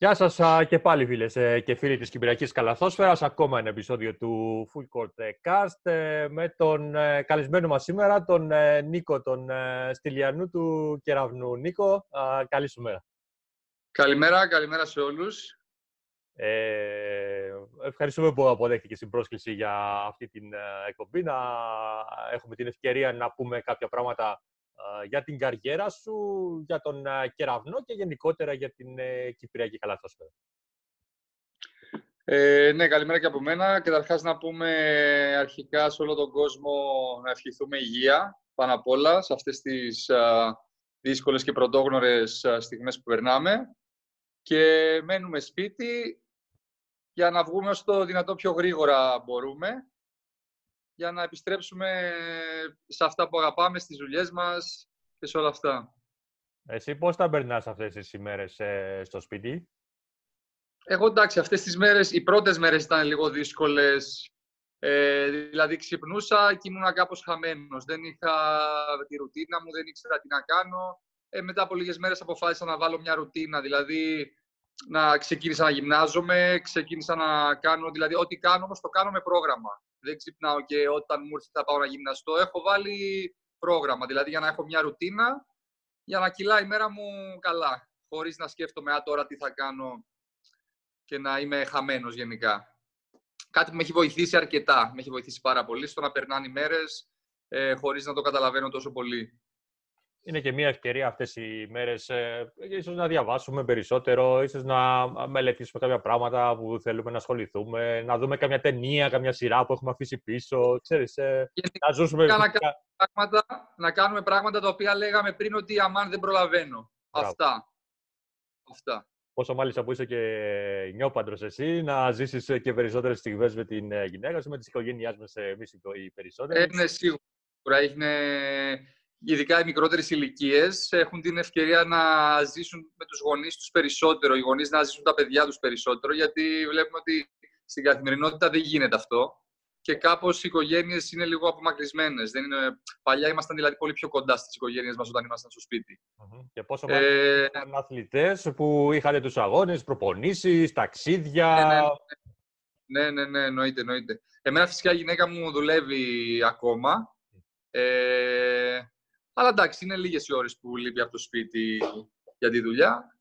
Γεια σας α, και πάλι φίλες ε, και φίλοι της Κυπριακής Καλαθόσφαιρας. Ακόμα ένα επεισόδιο του Full Court ε, Cast ε, με τον ε, καλεσμένο μας σήμερα, τον ε, Νίκο, τον ε, Στυλιανού του Κεραυνού. Νίκο, α, καλή σου μέρα. Καλημέρα, καλημέρα σε όλους. Ε, ευχαριστούμε που αποδέχτηκες την πρόσκληση για αυτή την ε, εκπομπή. Να έχουμε την ευκαιρία να πούμε κάποια πράγματα ε, για την καριέρα σου, για τον ε, Κεραυνό και γενικότερα για την ε, Κυπριακή Καλαθόσφαιρα. Ε, ναι, καλημέρα και από μένα. Καταρχάς να πούμε αρχικά σε όλο τον κόσμο να ευχηθούμε υγεία πάνω απ' όλα σε αυτές τις α, δύσκολες και πρωτόγνωρες α, στιγμές που περνάμε. Και μένουμε σπίτι για να βγούμε όσο το δυνατό πιο γρήγορα μπορούμε για να επιστρέψουμε σε αυτά που αγαπάμε, στις δουλειές μας και σε όλα αυτά. Εσύ πώς τα περνάς αυτές τις ημέρες ε, στο σπίτι; Εγώ εντάξει, αυτές τις μέρες, οι πρώτες μέρες ήταν λίγο δύσκολες. Ε, δηλαδή ξυπνούσα και ήμουν κάπως χαμένος. Δεν είχα τη ρουτίνα μου, δεν ήξερα τι να κάνω. Ε, μετά από λίγες μέρες αποφάσισα να βάλω μια ρουτίνα. Δηλαδή να ξεκίνησα να γυμνάζομαι, ξεκίνησα να κάνω, δηλαδή ό,τι κάνω όμως το κάνω με πρόγραμμα. Δεν ξυπνάω και όταν μου έρθει θα πάω να γυμναστώ. Έχω βάλει πρόγραμμα, δηλαδή για να έχω μια ρουτίνα, για να κυλάει η μέρα μου καλά, χωρίς να σκέφτομαι «Α, τώρα τι θα κάνω και να είμαι χαμένος γενικά. Κάτι που με έχει βοηθήσει αρκετά, με έχει βοηθήσει πάρα πολύ στο να περνάνε οι μέρες ε, χωρίς να το καταλαβαίνω τόσο πολύ. Είναι και μια ευκαιρία αυτές οι μέρες ε, ίσως να διαβάσουμε περισσότερο, ίσως να μελετήσουμε κάποια πράγματα που θέλουμε να ασχοληθούμε, να δούμε καμιά ταινία, καμιά σειρά που έχουμε αφήσει πίσω, ξέρεις, ε, Γενικά, να ζούσουμε... να, κάνουμε πράγματα, να κάνουμε πράγματα τα οποία λέγαμε πριν ότι αμάν δεν προλαβαίνω. Μπράβο. Αυτά. Αυτά. Πόσο μάλιστα που είσαι και νιόπαντρος εσύ, να ζήσεις και περισσότερες στιγμές με την ε, γυναίκα σου, με τις οικογένειάς μας εμείς οι οι περισσότεροι. Ε, ναι, σίγουρα. Είναι, ειδικά οι μικρότερες ηλικίες έχουν την ευκαιρία να ζήσουν με τους γονείς τους περισσότερο, οι γονείς να ζήσουν τα παιδιά τους περισσότερο, γιατί βλέπουμε ότι στην καθημερινότητα δεν γίνεται αυτό. Και κάπως οι οικογένειες είναι λίγο απομακρυσμένες. Παλιά ήμασταν δηλαδή πολύ πιο κοντά στις οικογένειες μας όταν ήμασταν στο σπίτι. Μμμ. Και πόσο Ε, μάλιστα ήταν αθλητές που είχαν τους αγώνες, προπονήσεις, ταξίδια. Ναι, ναι, ναι, ναι, ναι, εννοείται, εννοείται. Εμένα φυσικά η γυναίκα μου δουλεύει ακόμα. Ε, αλλά εντάξει, είναι λίγες οι ώρες που λείπει από το σπίτι για τη δουλειά.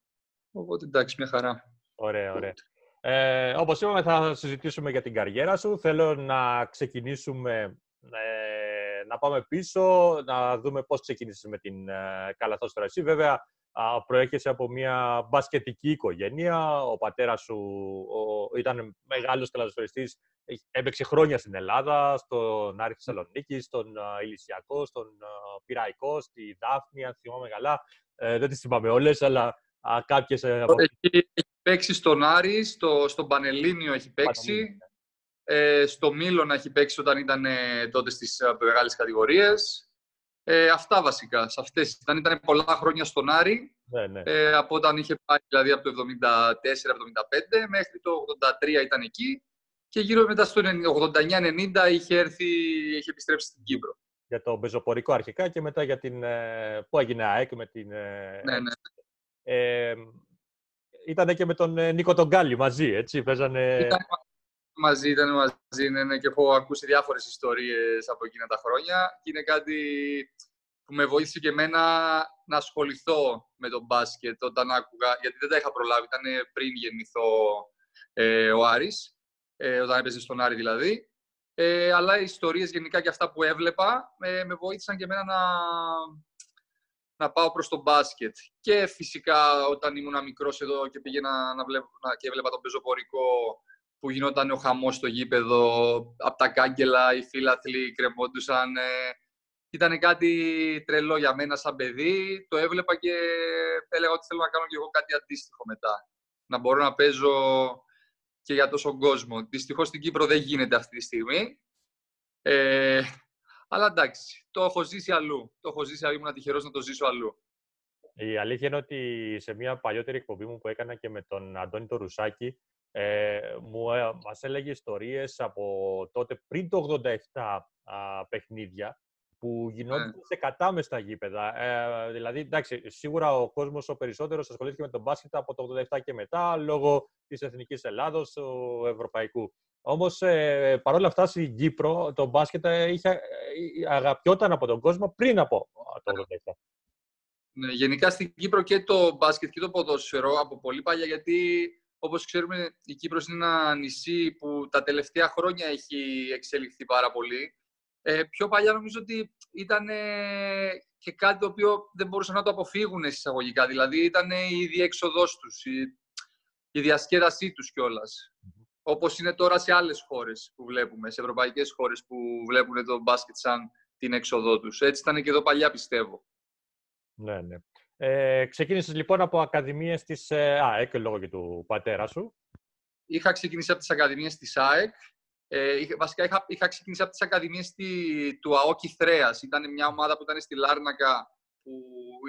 Οπότε εντάξει, μια χαρά. Ωραία, ωραία. Ε, όπως είπαμε, θα συζητήσουμε για την καριέρα σου. Θέλω να ξεκινήσουμε, ε, να πάμε πίσω, να δούμε πώς ξεκίνησες με την ε, καλαθόσφαιρα εσύ. Βέβαια, α, προέρχεσαι από μια μπασκετική οικογένεια. Ο πατέρας σου ο, ήταν μεγάλος καλαθοσφαιριστής. Έχει- Έπαιξε χρόνια στην Ελλάδα, στον Άρη Θεσσαλονίκη, στον α, Ηλυσιακό, στον α, Πειραϊκό, στη Δάφνη, αν θυμάμαι καλά. Ε, δεν τις θυμάμαι όλες, αλλά α, κάποιες ε, από Έχει, έχει παίξει στον Άρη, στο, στον Πανελλήνιο έχει παίξει. Ε, στο Μίλωνα έχει παίξει όταν ήταν ε, τότε στις ε, μεγάλες κατηγορίες. Ε, αυτά βασικά, σε αυτές ήταν. Ήταν πολλά χρόνια στον Άρη, Ναι, ναι. ε, από όταν είχε πάει δηλαδή από το 74-75 μέχρι το 83 ήταν εκεί και γύρω μετά στο 89-90 είχε έρθει, είχε επιστρέψει στην Κύπρο. για το πεζοπορικό αρχικά και μετά για την. ε, που έγινε ΑΕΚ με την. ε, Ναι, ναι. ε, ήταν και με τον ε, Νίκο τον Γκάλι μαζί, έτσι. Παίζανε. Ήταν μαζί, ήταν μαζί, ναι, ναι, και έχω ακούσει διάφορες ιστορίες από εκείνα τα χρόνια και είναι κάτι που με βοήθησε και εμένα να ασχοληθώ με τον μπάσκετ όταν άκουγα, γιατί δεν τα είχα προλάβει, ήταν πριν γεννηθώ ε, ο Άρης, ε, όταν έπαιζε στον Άρη δηλαδή. Ε, αλλά οι ιστορίες γενικά και αυτά που έβλεπα ε, με βοήθησαν και εμένα να, να πάω προς το μπάσκετ. Και φυσικά όταν ήμουν μικρός εδώ και πήγαινα να βλέπω, να, και έβλεπα τον πεζοπορικό που γινόταν ο χαμός στο γήπεδο, από τα κάγκελα οι φίλαθλοι κρεμόντουσαν. Ε, ήταν κάτι τρελό για μένα σαν παιδί. Το έβλεπα και έλεγα ότι θέλω να κάνω και εγώ κάτι αντίστοιχο μετά. Να μπορώ να παίζω και για τόσο κόσμο. Δυστυχώς στην Κύπρο δεν γίνεται αυτή τη στιγμή. Ε, αλλά εντάξει, το έχω ζήσει αλλού. Το έχω ζήσει αλλού, ήμουν τυχερός να το ζήσω αλλού. Η αλήθεια είναι ότι σε μια παλιότερη εκπομπή μου που έκανα και με τον Αντώνη το Ρουσάκη, ε, μου, ε, μας έλεγε ιστορίες από τότε πριν το 87 α, παιχνίδια που γινόταν Ναι. σε κατάμεστα γήπεδα. Ε, δηλαδή, εντάξει, σίγουρα ο κόσμος ο περισσότερος ασχολήθηκε με τον μπάσκετ από το 87 και μετά, λόγω της Εθνικής Ελλάδος, του Ευρωπαϊκού. Όμως, ε, παρόλα αυτά, στην Κύπρο το μπάσκετ ε, είχε, ε, αγαπιόταν από τον κόσμο πριν από το 87. Ναι, γενικά στην Κύπρο και το μπάσκετ και το ποδόσφαιρο από πολύ παλιά, γιατί όπως ξέρουμε η Κύπρος είναι ένα νησί που τα τελευταία χρόνια έχει εξελιχθεί πάρα πολύ. Ε, πιο παλιά νομίζω ότι ήταν ε, και κάτι το οποίο δεν μπορούσαν να το αποφύγουν εισαγωγικά. Δηλαδή ήταν η διέξοδός τους, η, η διασκέδασή τους κιόλας. Όπως είναι τώρα σε άλλες χώρες που βλέπουμε, σε ευρωπαϊκές χώρες που βλέπουν το μπάσκετ σαν την έξοδό τους. Έτσι ήταν και εδώ παλιά πιστεύω. Ναι, ναι. Ε, ξεκίνησες λοιπόν από ακαδημίες της ε, ΑΕΚ, λόγω και του πατέρα σου. Είχα ξεκινήσει από τις ακαδημίες της ΑΕΚ. Ε, είχα- βασικά είχα, είχα ξεκινήσει από τις ακαδημίες τη- του ΑΟΚΙ Θρέας. Ήταν μια ομάδα που ήταν στη Λάρνακα, που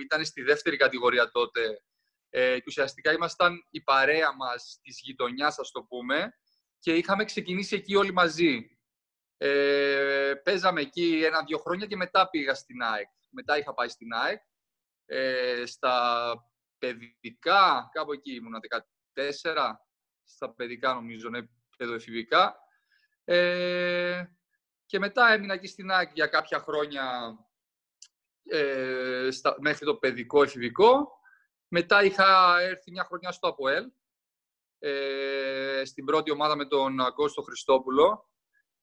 ήταν στη δεύτερη κατηγορία τότε. Ε, και ουσιαστικά ήμασταν η παρέα μας της γειτονιάς, ας το πούμε, και είχαμε ξεκινήσει εκεί όλοι μαζί. Ε, παίζαμε εκεί ένα-δύο χρόνια και μετά πήγα στην ΑΕΚ. Μετά είχα πάει στην ΑΕΚ. Ε, στα παιδικά, κάπου εκεί ήμουνα, 14, στα παιδικά νομίζω, ναι, παιδοεφηβικά. Ε, και μετά έμεινα εκεί στην ΑΕΚ για κάποια χρόνια ε, στα, μέχρι το παιδικό εφηβικό. Μετά είχα έρθει μια χρονιά στο ΑΠΟΕΛ, ε, στην πρώτη ομάδα με τον Κώστο Χριστόπουλο.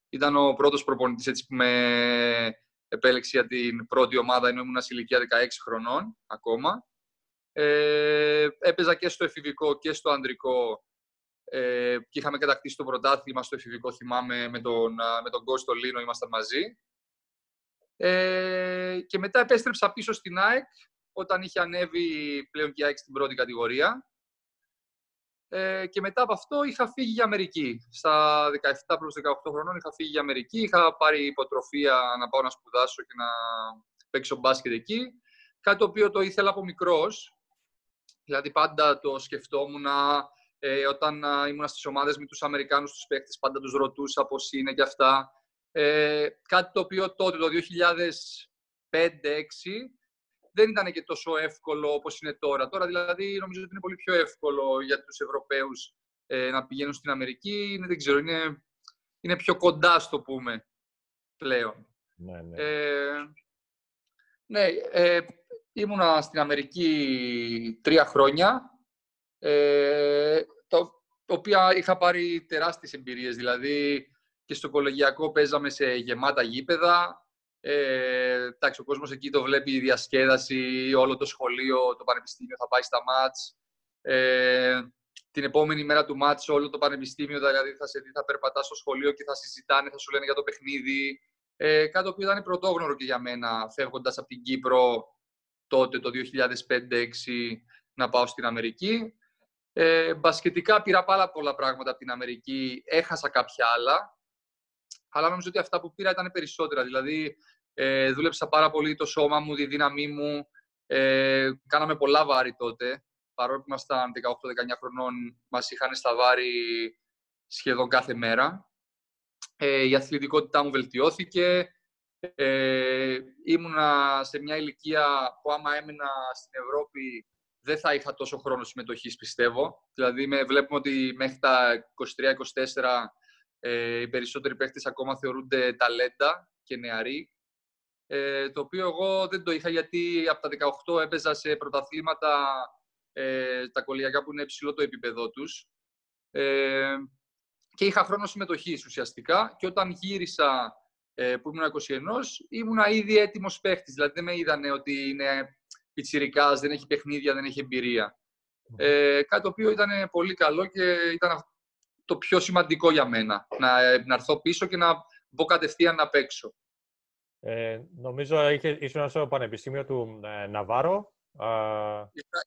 Ήταν ο πρώτος προπονητής έτσι, που με επέλεξε για την πρώτη ομάδα, ενώ ήμουν σε ηλικία 16 χρονών ακόμα. Ε, έπαιζα και στο εφηβικό και στο ανδρικό ε, και είχαμε κατακτήσει το πρωτάθλημα στο εφηβικό, θυμάμαι, με τον, α, με τον Κώστο Λίνο, ήμασταν μαζί. Ε, και μετά επέστρεψα πίσω στην ΑΕΚ, όταν είχε ανέβει πλέον και η ΑΕΚ στην πρώτη κατηγορία. Ε, και μετά από αυτό είχα φύγει για Αμερική. Στα 17 προς 18 χρονών είχα φύγει για Αμερική. Είχα πάρει υποτροφία να πάω να σπουδάσω και να παίξω μπάσκετ εκεί. Κάτι το οποίο το ήθελα από μικρός. Δηλαδή πάντα το σκεφτόμουν ε, όταν α, ήμουν στις ομάδες με τους Αμερικάνους τους παίκτες, πάντα τους ρωτούσα πώς είναι και αυτά. Ε, κάτι το οποίο τότε, το 2005-2006, δεν ήταν και τόσο εύκολο όπως είναι τώρα. Τώρα δηλαδή νομίζω ότι είναι πολύ πιο εύκολο για τους Ευρωπαίους ε, να πηγαίνουν στην Αμερική. Είναι, δεν ξέρω, είναι, είναι πιο κοντά, στο πούμε, πλέον. Ναι, ναι. Ε, ναι, ε, ήμουνα στην Αμερική τρία χρόνια, ε, το, το οποία είχα πάρει τεράστιες εμπειρίες. Δηλαδή, και στο κολεγιακό παίζαμε σε γεμάτα γήπεδα. Ε, εντάξει, ο κόσμος εκεί το βλέπει η διασκέδαση, όλο το σχολείο, το πανεπιστήμιο θα πάει στα μάτς. Ε, την επόμενη μέρα του μάτς όλο το πανεπιστήμιο δηλαδή θα σε δει, θα περπατά στο σχολείο και θα συζητάνε, θα σου λένε για το παιχνίδι. Ε, κάτι το οποίο ήταν πρωτόγνωρο και για μένα, φεύγοντας από την Κύπρο τότε το 2005-2006 να πάω στην Αμερική. Ε, μπασκετικά πήρα πάρα πολλά πράγματα από την Αμερική, έχασα κάποια άλλα, αλλά νομίζω ότι αυτά που πήρα ήταν περισσότερα. Δηλαδή, ε, δούλεψα πάρα πολύ το σώμα μου, τη δύναμή μου. Ε, κάναμε πολλά βάρη τότε. Παρόλο που ήμασταν 18-19 χρονών, μας είχαν στα βάρη σχεδόν κάθε μέρα. Ε, η αθλητικότητά μου βελτιώθηκε. Ε, ήμουνα σε μια ηλικία που άμα έμενα στην Ευρώπη δεν θα είχα τόσο χρόνο συμμετοχής, πιστεύω. Δηλαδή, με, βλέπουμε ότι μέχρι τα 23-24 ε, οι περισσότεροι παίχτες ακόμα θεωρούνται ταλέντα και νεαροί. Ε, το οποίο εγώ δεν το είχα γιατί από τα 18 έπαιζα σε πρωταθλήματα ε, τα κολιακά που είναι υψηλό το επίπεδό τους. Ε, και είχα χρόνο συμμετοχής ουσιαστικά και όταν γύρισα ε, που ήμουν 21, ήμουνα ήδη έτοιμος παίχτης. Δηλαδή δεν με είδανε ότι είναι πιτσιρικάς, δεν έχει παιχνίδια, δεν έχει εμπειρία. Ε, κάτι το οποίο ήταν πολύ καλό και ήταν το πιο σημαντικό για μένα. Να, να έρθω πίσω και να μπω κατευθείαν να παίξω. Ε, νομίζω είχε, ήσουν στο Πανεπιστήμιο του ε, Ναβάρο. Α,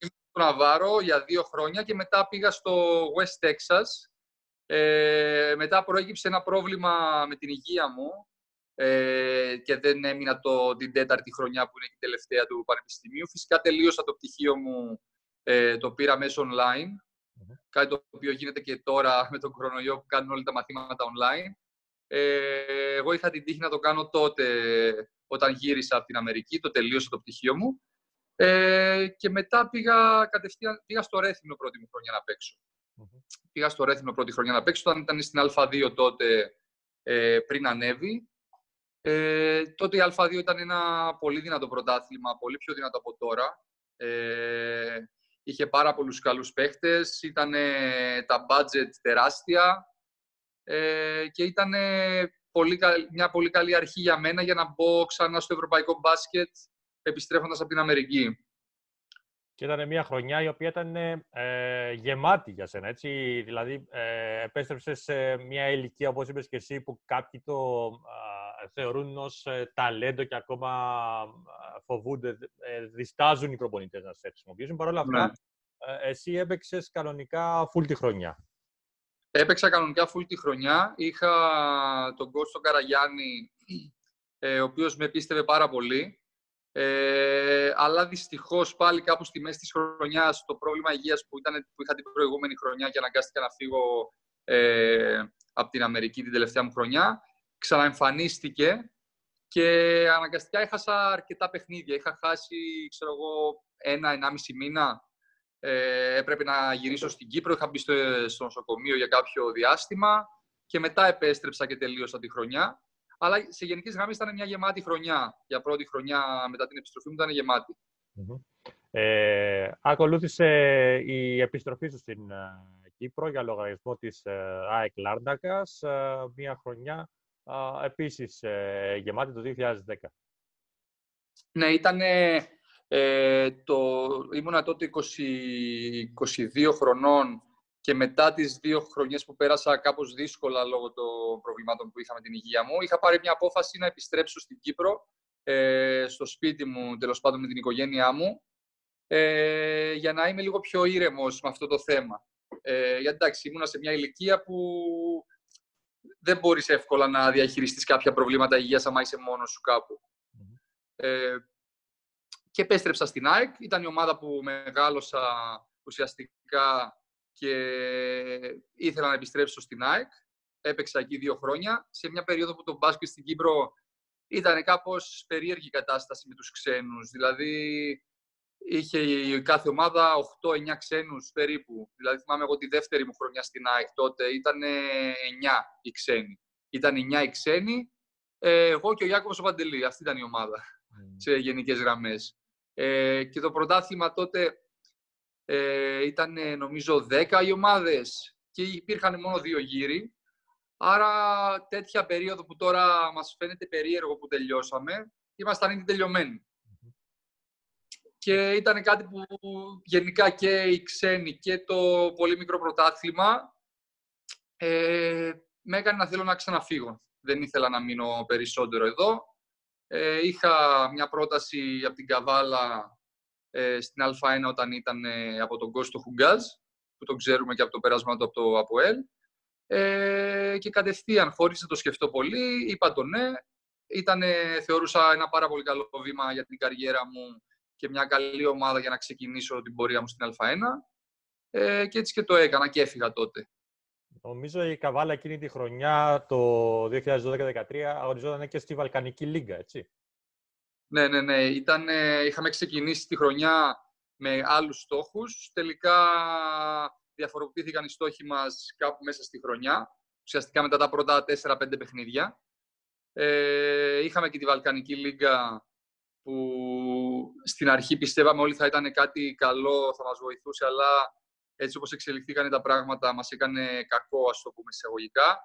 Ήμουν στο Ναβάρο για δύο χρόνια και μετά πήγα στο West Texas. Ε, μετά προέκυψε ένα πρόβλημα με την υγεία μου ε, και δεν έμεινα το, την τέταρτη χρονιά που είναι και η τελευταία του Πανεπιστημίου. Φυσικά τελείωσα το πτυχίο μου, ε, το πήρα μέσω online, κάτι το οποίο γίνεται και τώρα με τον κορονοϊό που κάνουν όλοι τα μαθήματα online. Ε, εγώ είχα την τύχη να το κάνω τότε όταν γύρισα από την Αμερική, το τελείωσα το πτυχίο μου. Ε, και μετά πήγα κατευθείαν πήγα στο Ρέθυμνο πρώτη μου χρονιά να παιξω Πήγα στο Ρέθυμνο πρώτη χρονιά να παίξω, όταν ήταν στην Α2 τότε ε, πριν ανέβει. Ε, τότε η Α2 ήταν ένα πολύ δυνατό πρωτάθλημα, πολύ πιο δυνατό από τώρα. Ε, είχε πάρα πολλούς καλούς παίχτες, ήταν τα budget τεράστια ε, και ήταν πολύ, μια πολύ καλή αρχή για μένα για να μπω ξανά στο ευρωπαϊκό μπάσκετ επιστρέφοντας από την Αμερική. Και ήταν μια χρονιά η οποία ήταν ε, γεμάτη για σένα, έτσι. Δηλαδή, ε, επέστρεψες σε μια ηλικία, όπως είπες και εσύ, που κάποιοι το ε, θεωρούν ως ε, ταλέντο και ακόμα ε, φοβούνται, διστάζουν οι προπονητές να σε χρησιμοποιήσουν. Παρ' όλα αυτά, ναι. εσύ έπαιξες κανονικά full τη χρονιά. Έπαιξα κανονικά full τη χρονιά. Είχα τον Κώστο Καραγιάννη, ο οποίος με πίστευε πάρα πολύ. Ε, αλλά δυστυχώς πάλι κάπου στη μέση της χρονιάς το πρόβλημα υγείας που, που είχα την προηγούμενη χρονιά και αναγκάστηκα να φύγω ε, από την Αμερική την τελευταία μου χρονιά, ξαναεμφανίστηκε και αναγκαστικά έχασα αρκετά παιχνίδια. Είχα χάσει, ξέρω εγώ, ένα-ενάμιση μήνα. Ε, έπρεπε να γυρίσω στην Κύπρο, είχα μπει στο, στο νοσοκομείο για κάποιο διάστημα και μετά επέστρεψα και τελείωσα τη χρονιά. Αλλά σε γενικές γραμμές ήταν μια γεμάτη χρονιά. Για πρώτη χρονιά μετά την επιστροφή μου ήταν γεμάτη. Ε, ακολούθησε η επιστροφή σου στην ε, Κύπρο για λογαριασμό της ε, ΑΕΚ Λάρνακας. Ε, μια χρονιά επίσης γεμάτη το 2010. Ναι, ήταν... Ε, το, ήμουνα τότε 20, 22 χρονών και μετά τις δύο χρονιές που πέρασα κάπως δύσκολα λόγω των προβλημάτων που είχα με την υγεία μου, είχα πάρει μια απόφαση να επιστρέψω στην Κύπρο, ε, στο σπίτι μου, τέλος πάντων με την οικογένειά μου, ε, για να είμαι λίγο πιο ήρεμος με αυτό το θέμα. Ε, γιατί εντάξει, ήμουνα σε μια ηλικία που δεν μπορείς εύκολα να διαχειριστείς κάποια προβλήματα υγείας άμα είσαι μόνος σου κάπου. Ε, και επέστρεψα στην ΑΕΚ. Ήταν η ομάδα που μεγάλωσα ουσιαστικά και ήθελα να επιστρέψω στην ΑΕΚ. Έπαιξα εκεί δύο χρόνια, σε μια περίοδο που το μπάσκετ στην Κύπρο ήταν κάπως περίεργη κατάσταση με τους ξένους. Δηλαδή, είχε η κάθε ομάδα 8-9 ξένους περίπου. Δηλαδή, θυμάμαι εγώ τη δεύτερη μου χρονιά στην ΑΕΚ τότε, ήταν 9 οι ξένοι. Ήταν 9 οι ξένοι, ε, εγώ και ο Ιάκωβος ο Παντελή. Αυτή ήταν η ομάδα, mm. σε γενικές γραμμές. Ε, και το πρωτάθλημα τότε ε, ήταν νομίζω 10 οι ομάδες και υπήρχαν μόνο δύο γύροι. Άρα τέτοια περίοδο που τώρα μας φαίνεται περίεργο που τελειώσαμε, ήμασταν ήδη τελειωμένοι. Και ήταν κάτι που γενικά και οι ξένοι και το πολύ μικρό πρωτάθλημα ε, με έκανε να θέλω να ξαναφύγω. Δεν ήθελα να μείνω περισσότερο εδώ. Ε, είχα μια πρόταση από την Καβάλα ε, στην Α1 όταν ήταν ε, από τον Κώστο Χουγκάζ, που τον ξέρουμε και από το πέρασμα του από το ΑΠΟΕΛ. Ε, και κατευθείαν, χωρίς να το σκεφτώ πολύ, είπα το ναι. Ήτανε, θεωρούσα ένα πάρα πολύ καλό βήμα για την καριέρα μου και μια καλή ομάδα για να ξεκινήσω την πορεία μου στην Α1. Ε, και έτσι και το έκανα και έφυγα τότε. Νομίζω η Καβάλα εκείνη τη χρονιά, το 2012-2013, αγωνιζόταν και στη Βαλκανική Λίγκα, έτσι. Ναι, ναι, ναι. Ήταν, είχαμε ξεκινήσει τη χρονιά με άλλους στόχους. Τελικά διαφοροποιήθηκαν οι στόχοι μας κάπου μέσα στη χρονιά. Ουσιαστικά μετά τα πρώτα 4-5 παιχνίδια. Ε, είχαμε και τη Βαλκανική Λίγκα που στην αρχή πιστεύαμε όλοι θα ήταν κάτι καλό, θα μας βοηθούσε, αλλά έτσι όπως εξελιχθήκαν τα πράγματα μας έκανε κακό, ας το πούμε εισαγωγικά.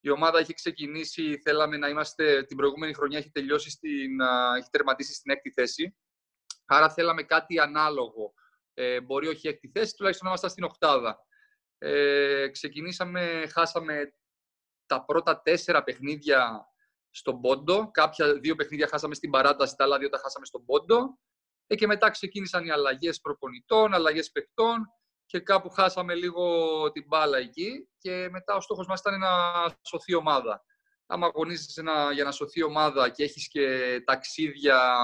Η ομάδα έχει ξεκινήσει, θέλαμε να είμαστε, την προηγούμενη χρονιά έχει τελειώσει, στην, έχει τερματίσει στην έκτη θέση. Άρα θέλαμε κάτι ανάλογο. Ε, μπορεί όχι έκτη θέση, τουλάχιστον να είμαστε στην οκτάδα. Ε, ξεκινήσαμε, χάσαμε τα πρώτα τέσσερα παιχνίδια στον Πόντο. Κάποια δύο παιχνίδια χάσαμε στην παράταση, τα άλλα δύο τα χάσαμε στον Πόντο. Ε, και μετά ξεκίνησαν οι αλλαγές προπονητών, αλλαγές παιχτών και κάπου χάσαμε λίγο την μπάλα εκεί και μετά ο στόχος μας ήταν να σωθεί ομάδα. άμα αγωνίζεσαι να, για να σωθεί η ομάδα και έχεις και ταξίδια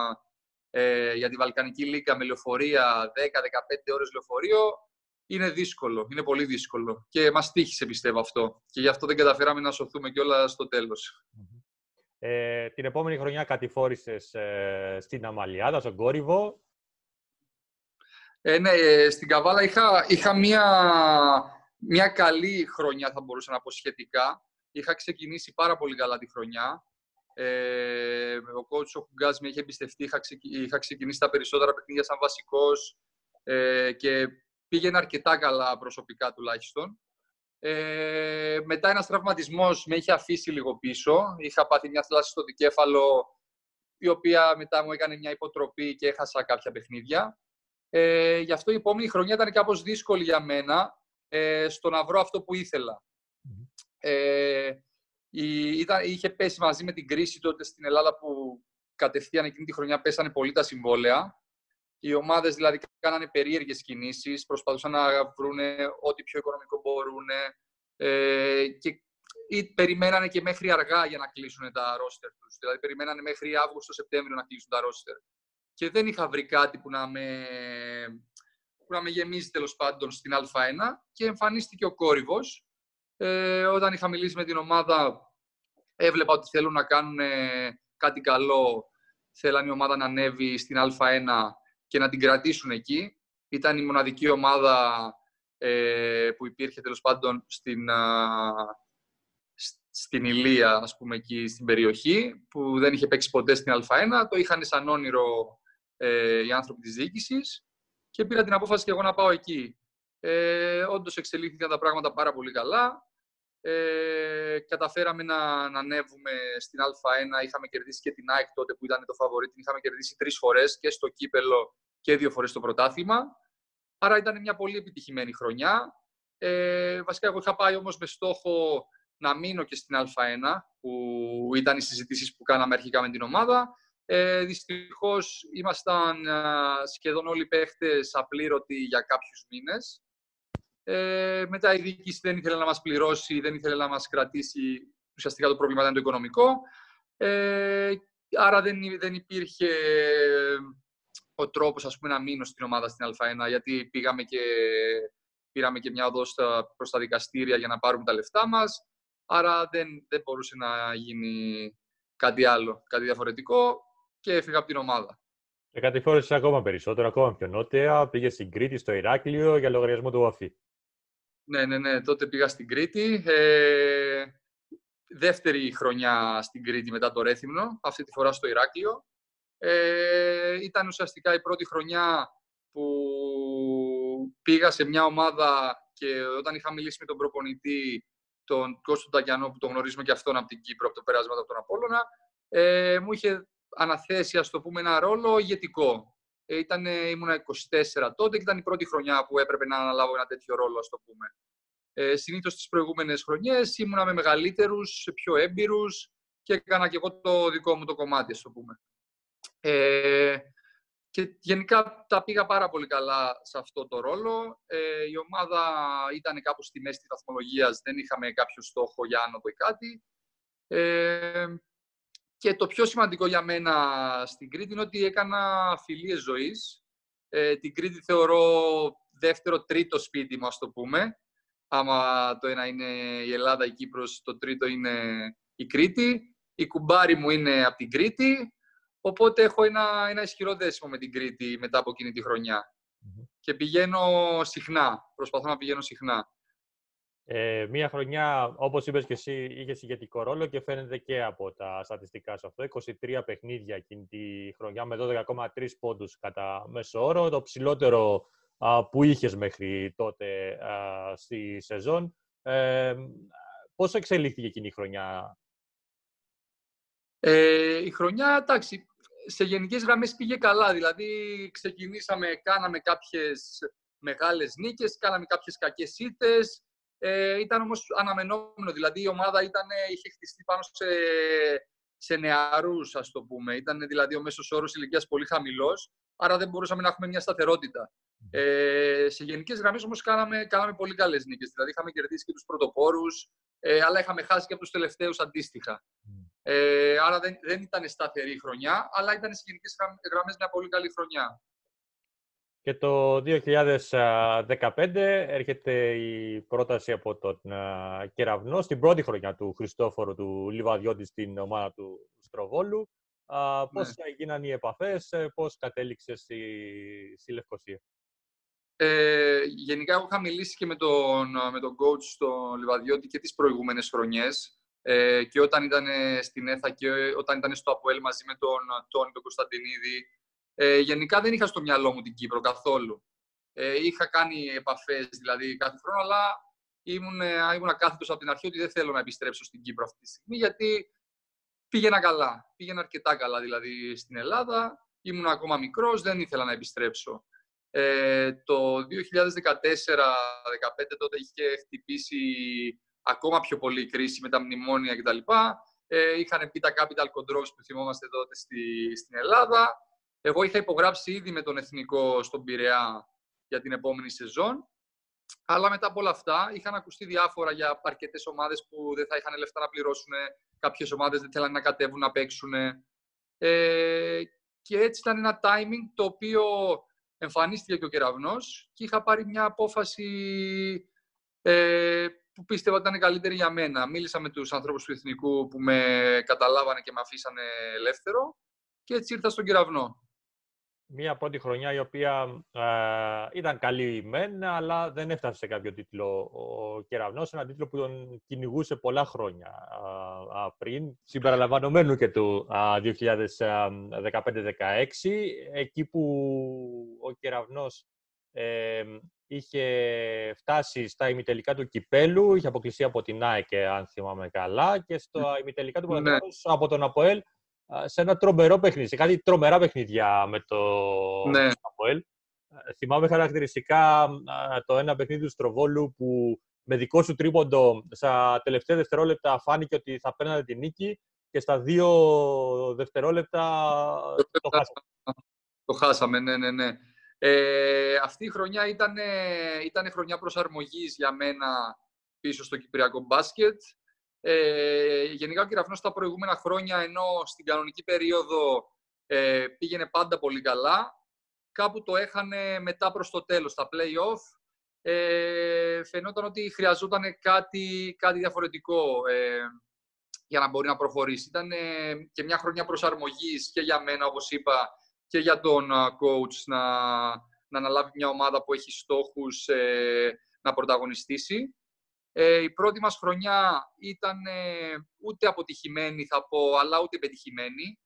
ε, για τη Βαλκανική Λίγκα με λεωφορεία 10-15 ώρες λεωφορείο, είναι δύσκολο, είναι πολύ δύσκολο. Και μας τύχησε πιστεύω αυτό. Και γι' αυτό δεν καταφέραμε να σωθούμε κιόλας στο τέλος. Ε, την επόμενη χρονιά κατηφόρησες ε, στην Αμαλιάδα, στον Κόρυβο; Ε, ναι, ε, στην Καβάλα είχα, είχα μια, μια καλή χρονιά, θα μπορούσα να πω σχετικά. Είχα ξεκινήσει πάρα πολύ καλά τη χρονιά. Ε, ο coach ο Χουγκάς με είχε εμπιστευτεί, είχα, είχα ξεκινήσει τα περισσότερα παιχνίδια σαν βασικός ε, και πήγαινε αρκετά καλά προσωπικά τουλάχιστον. Ε, μετά ένας τραυματισμός με είχε αφήσει λίγο πίσω. Είχα πάθει μια θλάση στο δικέφαλο, η οποία μετά μου έκανε μια υποτροπή και έχασα κάποια παιχνίδια. Ε, γι' αυτό η επόμενη χρονιά ήταν κάπως δύσκολη για μένα ε, στο να βρω αυτό που ήθελα. Ε, η, ήταν, είχε πέσει μαζί με την κρίση τότε στην Ελλάδα που κατευθείαν εκείνη τη χρονιά πέσανε πολύ τα συμβόλαια. Οι ομάδες δηλαδή κάνανε περίεργες κινήσεις, προσπαθούσαν να βρουν ό,τι πιο οικονομικό μπορούν ε, και ή περιμένανε και μέχρι αργά για να κλείσουν τα ρόστερ τους. Δηλαδή, περιμένανε μέχρι Αύγουστο-Σεπτέμβριο να κλείσουν τα ρόστερ. Και δεν είχα βρει κάτι που να με, που να με γεμίζει τέλος πάντων στην Α1 και εμφανίστηκε ο κόρυβος. Ε, όταν είχα μιλήσει με την ομάδα, έβλεπα ότι θέλουν να κάνουν κάτι καλό. Θέλαν η ομάδα να ανέβει στην Α1 και να την κρατήσουν εκεί. Ήταν η μοναδική ομάδα ε, που υπήρχε τέλος πάντων στην, στην Ηλία, ας πούμε, εκεί στην περιοχή, που δεν είχε παίξει ποτέ στην Α1. Το είχαν σαν όνειρο ε, οι άνθρωποι της διοίκησης και πήρα την απόφαση και εγώ να πάω εκεί. Ε, Όντως εξελίχθηκαν τα πράγματα πάρα πολύ καλά. Ε, καταφέραμε να, να ανέβουμε στην Α1. Είχαμε κερδίσει και την ΑΕΚ τότε που ήταν το φαβορή. Την είχαμε κερδίσει τρεις φορές και στο κύπελο και δύο φορές στο πρωτάθλημα. Άρα ήταν μια πολύ επιτυχημένη χρονιά. Ε, βασικά, εγώ είχα πάει όμως με στόχο να μείνω και στην Α1, που ήταν οι συζητήσεις που κάναμε αρχικά με την ομάδα. Ε, Δυστυχώς ήμασταν σχεδόν όλοι οι παίχτες απλήρωτοι για κάποιους μήνες. Ε, μετά η διοίκηση δεν ήθελε να μας πληρώσει, δεν ήθελε να μας κρατήσει. Ουσιαστικά το πρόβλημα ήταν το οικονομικό. Ε, άρα δεν, δεν υπήρχε ο τρόπος ας πούμε, να μείνω στην ομάδα στην Α1, γιατί πήγαμε και, πήραμε και μια οδός προς τα δικαστήρια για να πάρουμε τα λεφτά μας. Άρα δεν, δεν μπορούσε να γίνει κάτι άλλο, κάτι διαφορετικό και έφυγα από την ομάδα. Και κατηφόρησες ακόμα περισσότερο, ακόμα πιο νότια. Πήγες στην Κρήτη, στο Ηράκλειο, για λογαριασμό του ΟΑΦΗ. Ναι, ναι, ναι. Τότε πήγα στην Κρήτη. Ε, δεύτερη χρονιά στην Κρήτη μετά το Ρέθυμνο, αυτή τη φορά στο Ηράκλειο. Ε, ήταν ουσιαστικά η πρώτη χρονιά που πήγα σε μια ομάδα και όταν είχα μιλήσει με τον προπονητή, τον Κώστο Ταγιανό, που τον γνωρίζουμε και αυτόν από την Κύπρο, από το πέρασμα από τον Απόλλωνα, ε, μου είχε αναθέσει, ας το πούμε, ένα ρόλο ηγετικό. Ε, ήταν, ήμουνα 24 τότε και ήταν η πρώτη χρονιά που έπρεπε να αναλάβω ένα τέτοιο ρόλο, ας το πούμε. Ε, Συνήθως τις προηγούμενες χρονιές ήμουνα με μεγαλύτερους, πιο έμπειρους και έκανα και εγώ το δικό μου το κομμάτι, ας το πούμε. Ε, και γενικά τα πήγα πάρα πολύ καλά σε αυτό το ρόλο. Ε, η ομάδα ήταν κάπου στη μέση της βαθμολογίας, δεν είχαμε κάποιο στόχο για άνοδο ή κάτι. Ε, και το πιο σημαντικό για μένα στην Κρήτη είναι ότι έκανα φιλίες ζωής. Ε, την Κρήτη θεωρώ δεύτερο, τρίτο σπίτι μου, ας το πούμε. Άμα το ένα είναι η Ελλάδα, η Κύπρος, το τρίτο είναι η Κρήτη. Η κουμπάρι μου είναι από την Κρήτη. Οπότε έχω ένα, ένα ισχυρό δέσιμο με την Κρήτη μετά από εκείνη τη χρονια Και πηγαίνω συχνά. Προσπαθώ να πηγαίνω συχνά. Ε, μία χρονιά, όπως είπες και εσύ, είχες ηγετικό ρόλο και φαίνεται και από τα στατιστικά σου αυτό. 23 παιχνίδια εκείνη τη χρονιά με 12,3 πόντους κατά μέσο όρο. Το ψηλότερο α, που είχες μέχρι τότε α, στη σεζόν. Ε, πώς εξελίχθηκε εκείνη η χρονιά; Ε, η χρονιά, εντάξει, σε γενικές γραμμές πήγε καλά. Δηλαδή, ξεκινήσαμε, κάναμε κάποιες μεγάλες νίκες, κάναμε κάποιες κακές ήττες. Ε, ήταν όμως αναμενόμενο, δηλαδή η ομάδα ήταν, είχε χτιστεί πάνω σε, σε νεαρούς, ας το πούμε. Ήταν δηλαδή ο μέσος όρος ηλικίας πολύ χαμηλός, άρα δεν μπορούσαμε να έχουμε μια σταθερότητα. Ε, σε γενικές γραμμές όμως κάναμε, κάναμε πολύ καλές νίκες. Δηλαδή είχαμε κερδίσει και τους πρωτοπόρους, ε, αλλά είχαμε χάσει και από τους τελευταίους αντίστοιχα. Ε, άρα δεν, δεν ήταν σταθερή χρονιά, αλλά ήταν σε γενικές γραμμές μια πολύ καλή χρονιά. Και το 2015 έρχεται η πρόταση από τον Κεραυνό στην πρώτη χρονιά του Χριστόφορου του Λιβαδιώτης στην ομάδα του Στροβόλου. Α, πώς ναι. έγιναν οι επαφές, ε, πώς κατέληξε στη, στη Λευκοσία; Ε, γενικά, εγώ είχα μιλήσει και με τον, με τον coach στο Λιβαδιώτη και τις προηγούμενες χρονιές. Ε, και όταν ήταν στην ΕΘΑ και όταν ήταν στο ΑΠΟΕΛ μαζί με τον Τόνι, τον Κωνσταντινίδη, ε, γενικά δεν είχα στο μυαλό μου την Κύπρο καθόλου. Ε, είχα κάνει επαφές δηλαδή κάθε χρόνο, αλλά ήμουν, ε, ήμουν κάθετος από την αρχή ότι δεν θέλω να επιστρέψω στην Κύπρο αυτή τη στιγμή, γιατί πήγαινα καλά. Πήγαινα αρκετά καλά δηλαδή στην Ελλάδα. Ήμουν ακόμα μικρός, δεν ήθελα να επιστρέψω. Ε, το 2014-2015 τότε είχε χτυπήσει ακόμα πιο πολύ η κρίση με τα μνημόνια κτλ. Ε, είχαν πει τα capital controls που θυμόμαστε τότε στη, στην Ελλάδα. Εγώ είχα υπογράψει ήδη με τον Εθνικό στον Πειραιά για την επόμενη σεζόν. Αλλά μετά από όλα αυτά είχαν ακουστεί διάφορα για αρκετές ομάδες που δεν θα είχαν λεφτά να πληρώσουν. Κάποιες ομάδες δεν θέλανε να κατέβουν να παίξουν. Ε, και έτσι ήταν ένα timing το οποίο εμφανίστηκε και ο κεραυνός και είχα πάρει μια απόφαση ε, που πίστευα ότι ήταν καλύτερη για μένα. Μίλησα με τους ανθρώπους του Εθνικού που με καταλάβανε και με αφήσανε ελεύθερο και έτσι ήρθα στον κεραυνό μια πρώτη χρονιά η οποία ε, ήταν καλή μεν, αλλά δεν έφτασε σε κάποιο τίτλο ο Κεραυνός, ένα τίτλο που τον κυνηγούσε πολλά χρόνια ε, πριν, συμπεριλαμβανομένου και του 2015-16, εκεί που ο Κεραυνός ε, είχε φτάσει στα ημιτελικά του Κυπέλου, είχε αποκλειστεί από την ΑΕΚ, αν θυμάμαι καλά, και στα ημιτελικά του ναι. από τον ΑΠΟΕΛ σε ένα τρομερό παιχνίδι, σε κάτι τρομερά παιχνίδια με το ναι. Αποέλ. Θυμάμαι χαρακτηριστικά το ένα παιχνίδι του Στροβόλου που με δικό σου τρίποντο στα τελευταία δευτερόλεπτα φάνηκε ότι θα παίρνατε την νίκη και στα δύο δευτερόλεπτα το χάσαμε. Το χάσαμε, ναι, ναι, ναι. Ε, αυτή η χρονιά ήταν, ήταν χρονιά προσαρμογής για μένα πίσω στο Κυπριακό μπάσκετ. Ε, γενικά ο Κυραφνός τα προηγούμενα χρόνια, ενώ στην κανονική περίοδο ε, πήγαινε πάντα πολύ καλά, κάπου το έχανε μετά προς το τέλος, στα play-off. Ε, φαινόταν ότι χρειαζόταν κάτι, κάτι διαφορετικό ε, για να μπορεί να προχωρήσει. Ήταν ε, και μια χρονιά προσαρμογής και για μένα, όπως είπα, και για τον coach να, να αναλάβει μια ομάδα που έχει στόχους να πρωταγωνιστήσει. Ε, η πρώτη μας χρονιά ήταν ε, ούτε αποτυχημένη θα πω, αλλά ούτε πετυχημένη,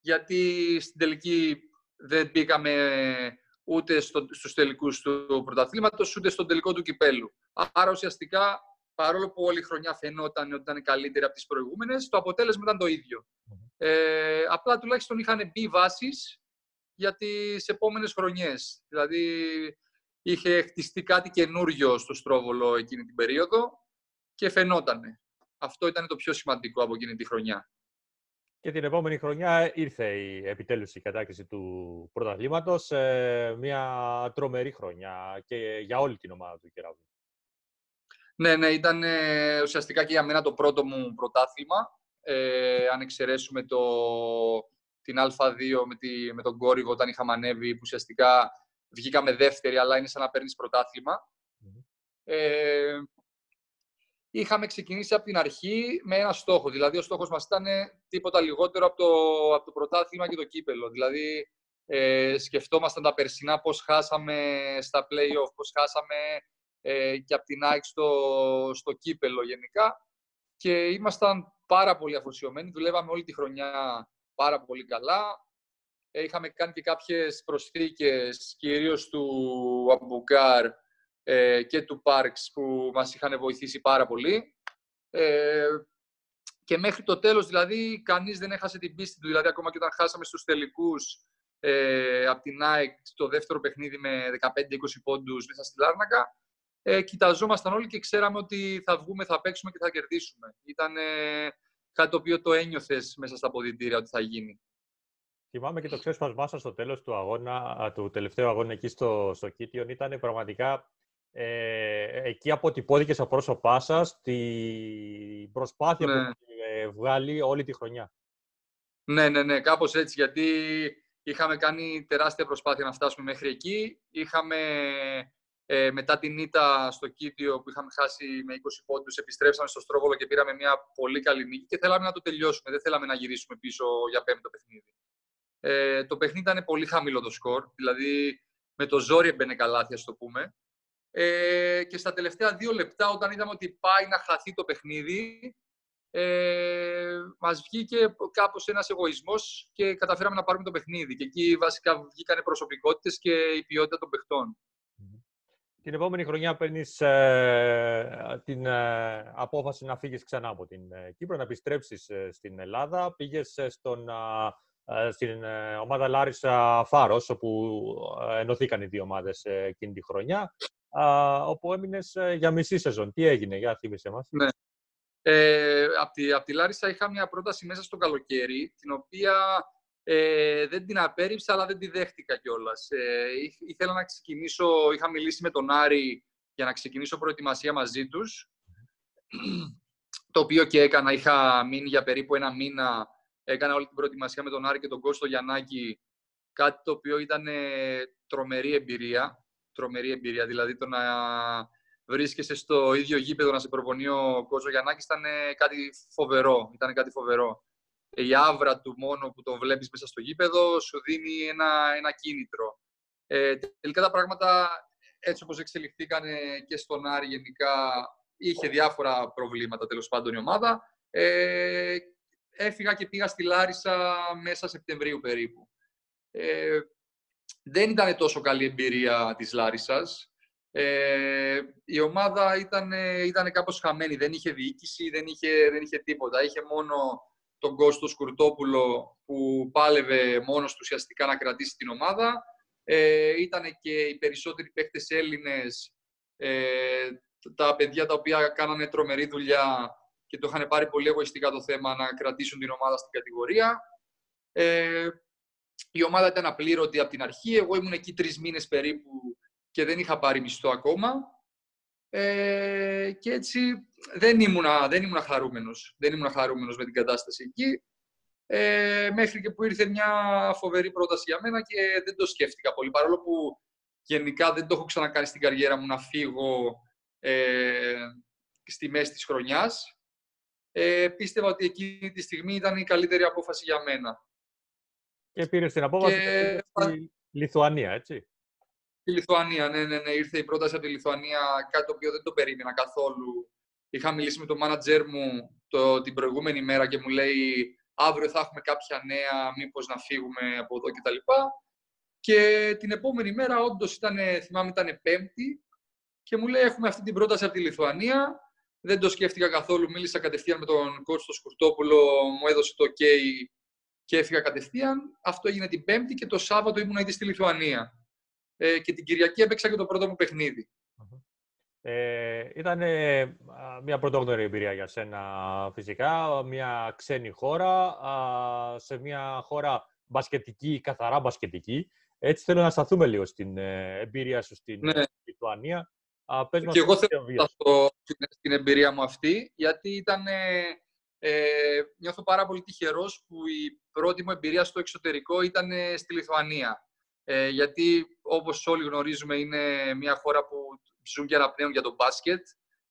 γιατί στην τελική δεν μπήκαμε ούτε στο, στους τελικούς του πρωταθλήματος, ούτε στον τελικό του κυπέλου. Άρα ουσιαστικά, παρόλο που όλη η χρονιά φαινόταν ότι ήταν καλύτερη από τις προηγούμενες, το αποτέλεσμα ήταν το ίδιο. Ε, απλά τουλάχιστον είχαν μπει βάσεις για τις επόμενες χρονιές. Δηλαδή, είχε χτιστεί κάτι καινούριο στο Στρόβολο εκείνη την περίοδο και φαινότανε. Αυτό ήταν το πιο σημαντικό από εκείνη τη χρονιά. Και την επόμενη χρονιά ήρθε η, επιτέλους η κατάκτηση του πρωταθλήματος. Ε, μια τρομερή χρονιά και για όλη την ομάδα του Κεραυνού. Ναι, ναι, ήταν ε, ουσιαστικά και για μένα το πρώτο μου πρωτάθλημα. Ε, αν εξαιρέσουμε το, την Α2 με, τη, με τον Κόρυγο όταν είχαμε ανέβει, που ουσιαστικά βγήκαμε δεύτερη, αλλά είναι σαν να παίρνεις Ε, είχαμε ξεκινήσει από την αρχή με ένα στόχο. Δηλαδή, ο στόχος μας ήταν τίποτα λιγότερο από το, από το πρωτάθλημα και το κύπελο. Δηλαδή, ε, σκεφτόμασταν τα περσινά πώς χάσαμε στα play-off, πώς χάσαμε ε, και από την ΑΕΚ στο, στο κύπελο γενικά. Και ήμασταν πάρα πολύ αφοσιωμένοι. Δουλεύαμε όλη τη χρονιά πάρα πολύ καλά. Ε, είχαμε κάνει και κάποιες προσθήκες, κυρίως του Αμπουκάρ ε, και του Parks που μας είχαν βοηθήσει πάρα πολύ. Ε, και μέχρι το τέλος, δηλαδή, κανείς δεν έχασε την πίστη του. Δηλαδή, ακόμα και όταν χάσαμε στους τελικούς ε, από την ΑΕΚ στο δεύτερο παιχνίδι με 15-20 πόντους μέσα στη Λάρνακα, ε, κοιταζόμασταν όλοι και ξέραμε ότι θα βγούμε, θα παίξουμε και θα κερδίσουμε. Ήταν ε, κάτι το οποίο το ένιωθες μέσα στα ποδητήρια ότι θα γίνει. Θυμάμαι και το ξέσπασμά σας στο τέλος του αγώνα, του τελευταίου αγώνα εκεί στο, στο Κίτιον. Ήταν πραγματικά ε, εκεί αποτυπώθηκε στα πρόσωπά σας την προσπάθεια Ναι. που έχετε βγάλει όλη τη χρονιά. Ναι, ναι, ναι, κάπως έτσι, γιατί είχαμε κάνει τεράστια προσπάθεια να φτάσουμε μέχρι εκεί. Είχαμε ε, μετά την ήττα στο Κίτιο που είχαμε χάσει με 20 πόντους, επιστρέψαμε στο Στρόβολο και πήραμε μια πολύ καλή νίκη και θέλαμε να το τελειώσουμε. Δεν θέλαμε να γυρίσουμε πίσω για πέμπτο παιχνίδι. Ε, το παιχνίδι ήταν πολύ χαμηλό το σκορ, δηλαδή με το ζόρι έμπαινε καλάθια, ας το πούμε. Ε, και στα τελευταία δύο λεπτά, όταν είδαμε ότι πάει να χαθεί το παιχνίδι, ε, μας βγήκε κάπως ένας εγωισμός και καταφέραμε να πάρουμε το παιχνίδι. Και εκεί βασικά βγήκαν προσωπικότητες και η ποιότητα των παιχτών. Την επόμενη χρονιά παίρνεις την ε, απόφαση να φύγεις ξανά από την ε, Κύπρο, να επιστρέψεις ε, στην Ελλάδα. Πήγες ε, στον, α, ε, στην ε, ομάδα Λάρισα Φάρος, όπου ε, ενωθήκαν οι δύο ομάδες ε, εκείνη τη χρονιά, α, όπου έμεινες ε, για μισή σεζόν. Τι έγινε, για θύμισε μας. Ναι. Ε, από, τη, απ' τη Λάρισα είχα μια πρόταση μέσα στο καλοκαίρι, την οποία ε, δεν την απέρριψα, αλλά δεν τη δέχτηκα κιόλας. Ε, ήθ- ήθελα να ξεκινήσω, είχα μιλήσει με τον Άρη για να ξεκινήσω προετοιμασία μαζί τους, το οποίο και έκανα, είχα μείνει για περίπου ένα μήνα, έκανα όλη την προετοιμασία με τον Άρη και τον Κώστο Γιαννάκη, κάτι το οποίο ήταν ε, τρομερή εμπειρία, τρομερή εμπειρία, δηλαδή το να βρίσκεσαι στο ίδιο γήπεδο να σε προπονεί ο Κώστο Γιαννάκης ήταν ε, κάτι φοβερό, ήταν κάτι φοβερό. Η άβρα του μόνο που τον βλέπεις μέσα στο γήπεδο σου δίνει ένα, ένα κίνητρο. Ε, τελικά τα πράγματα έτσι όπως εξελιχθήκαν ε, και στον Άρη γενικά είχε διάφορα προβλήματα τέλος πάντων η ομάδα. Ε, έφυγα και πήγα στη Λάρισα μέσα Σεπτεμβρίου περίπου. Ε, δεν ήταν τόσο καλή εμπειρία της Λάρισας. Ε, η ομάδα ήταν, ήταν κάπως χαμένη, δεν είχε διοίκηση, δεν είχε, δεν είχε τίποτα. Είχε μόνο τον Κώστο Σκουρτόπουλο που πάλευε μόνος του ουσιαστικά να κρατήσει την ομάδα. Ε, ήταν και οι περισσότεροι παίχτες Έλληνες, ε, τα παιδιά τα οποία κάνανε τρομερή δουλειά και το είχαν πάρει πολύ εγωιστικά το θέμα να κρατήσουν την ομάδα στην κατηγορία. Ε, η ομάδα ήταν απλήρωτη από την αρχή. Εγώ ήμουν εκεί τρεις μήνες περίπου και δεν είχα πάρει μισθό ακόμα. Ε, και έτσι δεν ήμουνα, δεν ήμουνα χαρούμενος. Δεν ήμουνα χαρούμενος με την κατάσταση εκεί. Ε, μέχρι και που ήρθε μια φοβερή πρόταση για μένα και δεν το σκέφτηκα πολύ. Παρόλο που γενικά δεν το έχω ξανακάνει στην καριέρα μου να φύγω ε, στη μέση της χρονιάς. Ε, πίστευα ότι εκείνη τη στιγμή ήταν η καλύτερη απόφαση για μένα. Και πήρες την απόφαση Και- και πήγες στη Λιθουανία, έτσι. Στη Λιθουανία, ναι, ναι, ναι. Ήρθε η πρόταση από τη Λιθουανία, κάτι το οποίο δεν το περίμενα καθόλου. Είχα μιλήσει με τον μάνατζέρ μου το, την προηγούμενη μέρα και μου λέει αύριο θα έχουμε κάποια νέα, μήπως να φύγουμε από εδώ κτλ. Και την επόμενη μέρα, όντως ήταν, θυμάμαι, ήταν Πέμπτη και μου λέει: Έχουμε αυτή την πρόταση από τη Λιθουανία. Δεν το σκέφτηκα καθόλου. Μίλησα κατευθείαν με τον κότσο Σκουρτόπουλο, μου έδωσε το OK και έφυγα κατευθείαν. Αυτό έγινε την Πέμπτη και το Σάββατο ήμουν ήδη στη Λιθουανία. Ε, και την Κυριακή έπαιξα και το πρώτο μου παιχνίδι. Ε, ήταν μια πρωτόγνωρη εμπειρία για σένα φυσικά, μια ξένη χώρα, α, σε μια χώρα μπασκετική, καθαρά μπασκετική. Έτσι θέλω να σταθούμε λίγο στην ε, εμπειρία σου στην Ναι. ε, Λιθουανία. Α, πες μας Και εγώ πώς θέλω το να βίωσες. σταθώ στην, στην εμπειρία μου αυτή, γιατί ήταν, ε, ε, νιώθω πάρα πολύ τυχερός που η πρώτη μου εμπειρία στο εξωτερικό ήταν ε, στη Λιθουανία. Ε, γιατί όπως όλοι γνωρίζουμε είναι μια χώρα που ζουν και αναπνέουν για το μπάσκετ.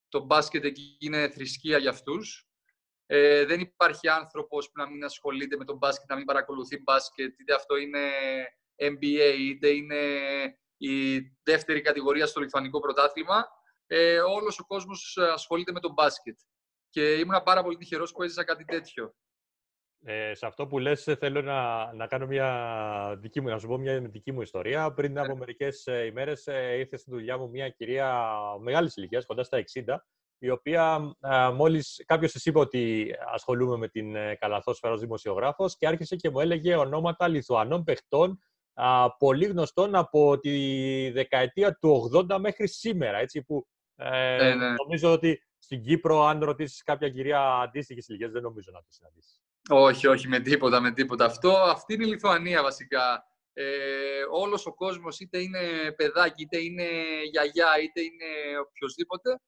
Το μπάσκετ εκεί είναι θρησκεία για αυτούς. Ε, δεν υπάρχει άνθρωπος που να μην ασχολείται με τον μπάσκετ, να μην παρακολουθεί μπάσκετ, είτε αυτό είναι NBA, είτε είναι η δεύτερη κατηγορία στο λιθουανικό πρωτάθλημα. Ε, όλος ο κόσμος ασχολείται με τον μπάσκετ. Και ήμουν πάρα πολύ τυχερός που έζησα κάτι τέτοιο. Ε, σε αυτό που λες ε, θέλω να, να κάνω μια δική μου, να σου πω μια δική μου ιστορία. Πριν από μερικές ε, ημέρες ε, ήρθε στη δουλειά μου μια κυρία μεγάλης ηλικίας, κοντά στα 60, η οποία ε, μόλις κάποιος της είπε ότι ασχολούμαι με την ε, καλαθόσφαιρα ως δημοσιογράφος και άρχισε και μου έλεγε ονόματα Λιθουανών παιχτών α, πολύ γνωστών από τη δεκαετία του 80 μέχρι σήμερα, έτσι, που ε, Ναι, ναι. νομίζω ότι στην Κύπρο, αν ρωτήσει κάποια κυρία αντίστοιχης ηλικίας, δεν νομίζω να τη συναντήσεις. Όχι, όχι, με τίποτα, με τίποτα. Αυτό, αυτή είναι η Λιθουανία βασικά. Ε, όλος ο κόσμος, είτε είναι παιδάκι, είτε είναι γιαγιά, είτε είναι οποιοδήποτε,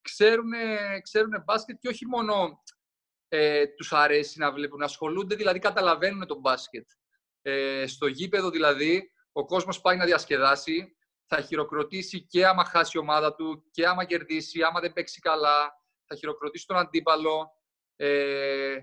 ξέρουν, ξέρουν μπάσκετ και όχι μόνο ε, τους αρέσει να βλέπουν, ασχολούνται, δηλαδή καταλαβαίνουν τον μπάσκετ. Ε, στο γήπεδο δηλαδή, ο κόσμος πάει να διασκεδάσει, θα χειροκροτήσει και άμα χάσει η ομάδα του και άμα κερδίσει, άμα δεν παίξει καλά, θα χειροκροτήσει τον αντίπαλο. Ε,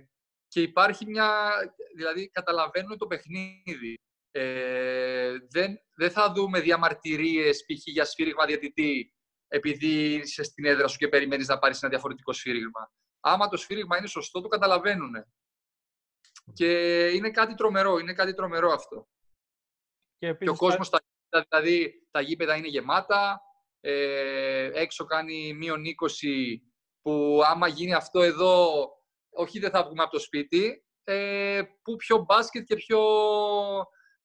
και υπάρχει μια, δηλαδή καταλαβαίνουν το παιχνίδι. Ε, δεν, δεν θα δούμε διαμαρτυρίες π.χ. για σφύριγμα διαιτητή επειδή είσαι στην έδρα σου και περιμένεις να πάρεις ένα διαφορετικό σφύριγμα. Άμα το σφύριγμα είναι σωστό, το καταλαβαίνουν. Και είναι κάτι τρομερό, είναι κάτι τρομερό αυτό. Και, επίσης, και ο κόσμος, τα, δηλαδή, τα γήπεδα είναι γεμάτα, ε, έξω κάνει μείον 20, που άμα γίνει αυτό εδώ, όχι δεν θα βγούμε από το σπίτι, ε, που πιο μπάσκετ και πιο,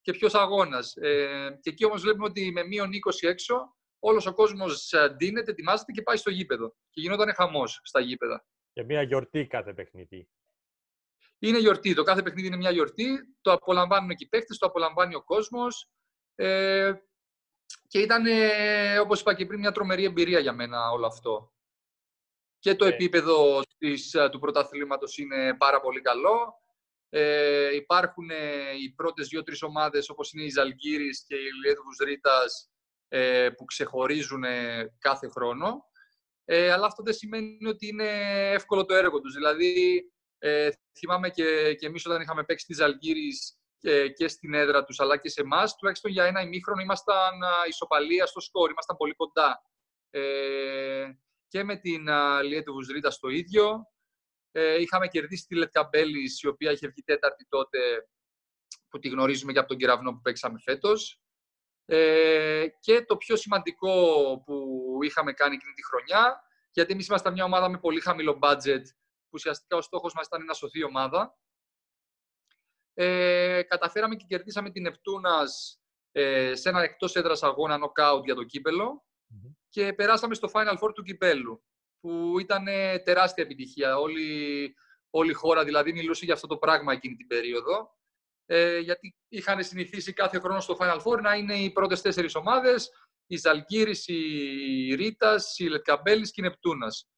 και ποιος αγώνας. Ε, και εκεί όμως βλέπουμε ότι με μείον 20 έξω, όλος ο κόσμος ντύνεται, ετοιμάζεται και πάει στο γήπεδο. Και γινόταν χαμός στα γήπεδα. Και μια γιορτή κάθε παιχνίδι. Είναι γιορτή. Το κάθε παιχνίδι είναι μια γιορτή. Το απολαμβάνουν και οι παίχτες, το απολαμβάνει ο κόσμος. Ε, και ήταν, ε, όπως είπα και πριν, μια τρομερή εμπειρία για μένα όλο αυτό. Και το ε. επίπεδο της, του πρωταθλήματος είναι πάρα πολύ καλό. Ε, υπάρχουν ε, οι πρώτες δύο-τρεις ομάδες όπως είναι η Ζαλγκύρης και η Λιέδβους Ρήτας ε, που ξεχωρίζουν κάθε χρόνο. Ε, αλλά αυτό δεν σημαίνει ότι είναι εύκολο το έργο τους. Δηλαδή, ε, θυμάμαι και, και εμείς όταν είχαμε παίξει τη Ζαλγκύρης και, και στην έδρα τους, αλλά και σε εμάς, τουλάχιστον για ένα ημίχρονο ήμασταν ισοπαλία στο σκορ, ήμασταν πολύ κοντά. Ε, και με την Λιέτου Ρήτα το ίδιο. Ε, είχαμε κερδίσει τη Λετκαμπέλης, η οποία είχε βγει τέταρτη τότε, που τη γνωρίζουμε και από τον κεραυνό που παίξαμε φέτος. Ε, και το πιο σημαντικό που είχαμε κάνει εκείνη τη χρονιά, γιατί εμείς ήμασταν μια ομάδα με πολύ χαμηλό budget, που ουσιαστικά ο στόχος μας ήταν να σωθεί ομάδα. Ε, καταφέραμε και κερδίσαμε την Νεπτούνας ε, σε ένα εκτός έδρας αγώνα knockout για το κυπελο και περάσαμε στο Final Four του κυπέλου, που ήταν τεράστια επιτυχία. Όλη, όλη η χώρα δηλαδή μιλούσε για αυτό το πράγμα εκείνη την περίοδο ε, γιατί είχαν συνηθίσει κάθε χρόνο στο Final Four να είναι οι πρώτες τέσσερις ομάδες, η Ζαλγκύρης, η Ρίτας, η Λετκαμπέλης και η Νεπτούνας.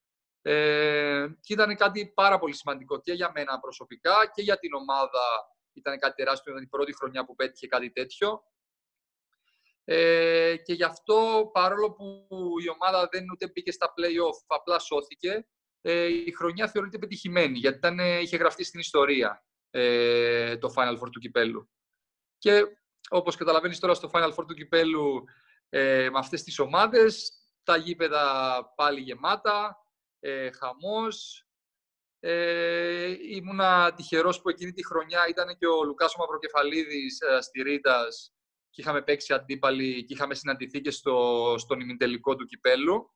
Ε, και ήταν κάτι πάρα πολύ σημαντικό και για μένα προσωπικά και για την ομάδα. Ήταν κάτι τεράστιο, ήταν η πρώτη χρονιά που πέτυχε κάτι τέτοιο. Ε, και γι' αυτό, παρόλο που η ομάδα δεν ούτε μπήκε στα play-off, απλά σώθηκε, ε, η χρονιά θεωρείται πετυχημένη, γιατί ήταν, είχε γραφτεί στην ιστορία ε, το Final Four του Κυπέλου. Και όπως καταλαβαίνεις τώρα στο Final Four του Κυπέλου ε, με αυτές τις ομάδες, τα γήπεδα πάλι γεμάτα, ε, χαμός. Ε, ήμουνα τυχερός που εκείνη τη χρονιά ήταν και ο Λουκάς ο Μαυροκεφαλίδης ε, στη Ρίτας και είχαμε παίξει αντίπαλοι και είχαμε συναντηθεί και στο, στον ημιτελικό του Κυπέλου.